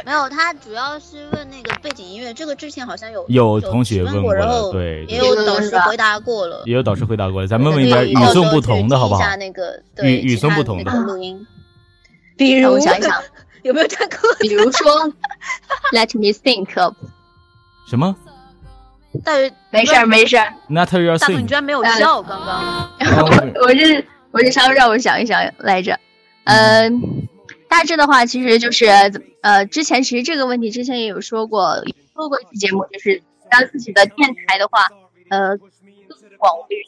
没有，他主要是问那个背景音乐，这个之前好像有有同学问过，然后对，也有导师回答过了，也有导师回答过了，咱们问一点与众不同的好不好？那个语语送不同的录音，*laughs* 比如我想一想，*laughs* 有没有太过？比如说，*laughs* Let me think，什么？大鱼，没事儿没事儿。Not your thing。大鹏，你居然没有笑，刚刚。我是我是稍微让我想一想来着，嗯，大致的话其实就是呃，之前其实这个问题之前也有说过，做过一期节目，就是让自己的电台的话，呃，广为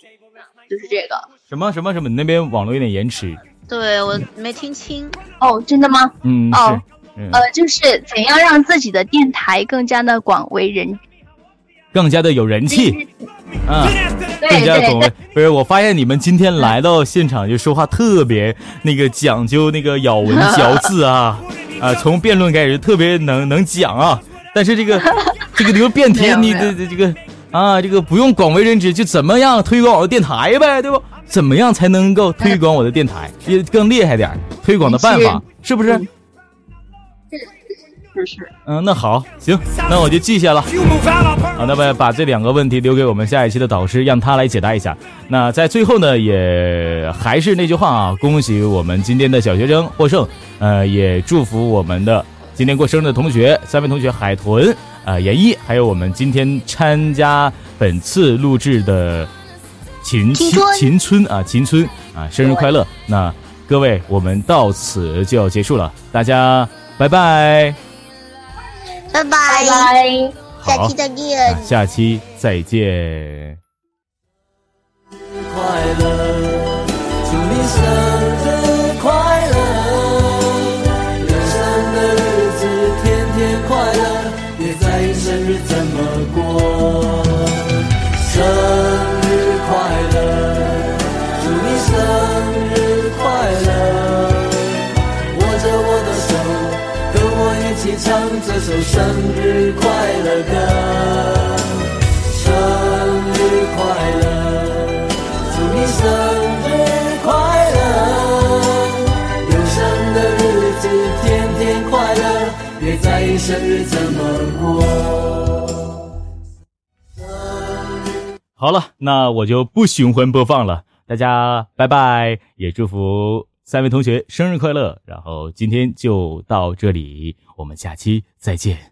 就是这个什么什么什么，你那边网络有点延迟，对我没听清哦，真的吗？嗯，哦，呃，就是怎样让自己的电台更加的广为人。更加的有人气，啊，更加广为。不是，我发现你们今天来到现场就说话特别那个讲究那个咬文嚼字啊，*laughs* 啊，从辩论开始特别能能讲啊。但是这个 *laughs* 这个这个辩题，你这这这个啊，这个不用广为人知，就怎么样推广我的电台呗，对不？怎么样才能够推广我的电台，也更厉害点推广的办法是不是？嗯，那好，行，那我就记下了。好，那么把这两个问题留给我们下一期的导师，让他来解答一下。那在最后呢，也还是那句话啊，恭喜我们今天的小学生获胜，呃，也祝福我们的今天过生日的同学，三位同学海豚、啊严一，还有我们今天参加本次录制的秦秦秦春啊，秦村啊，生日快乐！那各位，我们到此就要结束了，大家拜拜。拜拜拜拜，下期再见。下期再见。快乐，祝你生唱这首生日快乐歌。生日快乐，祝你生日快乐，有生的日子天天快乐，别在意生日怎么过。好了，那我就不循环播放了，大家拜拜，也祝福三位同学生日快乐。然后今天就到这里，我们下期再见。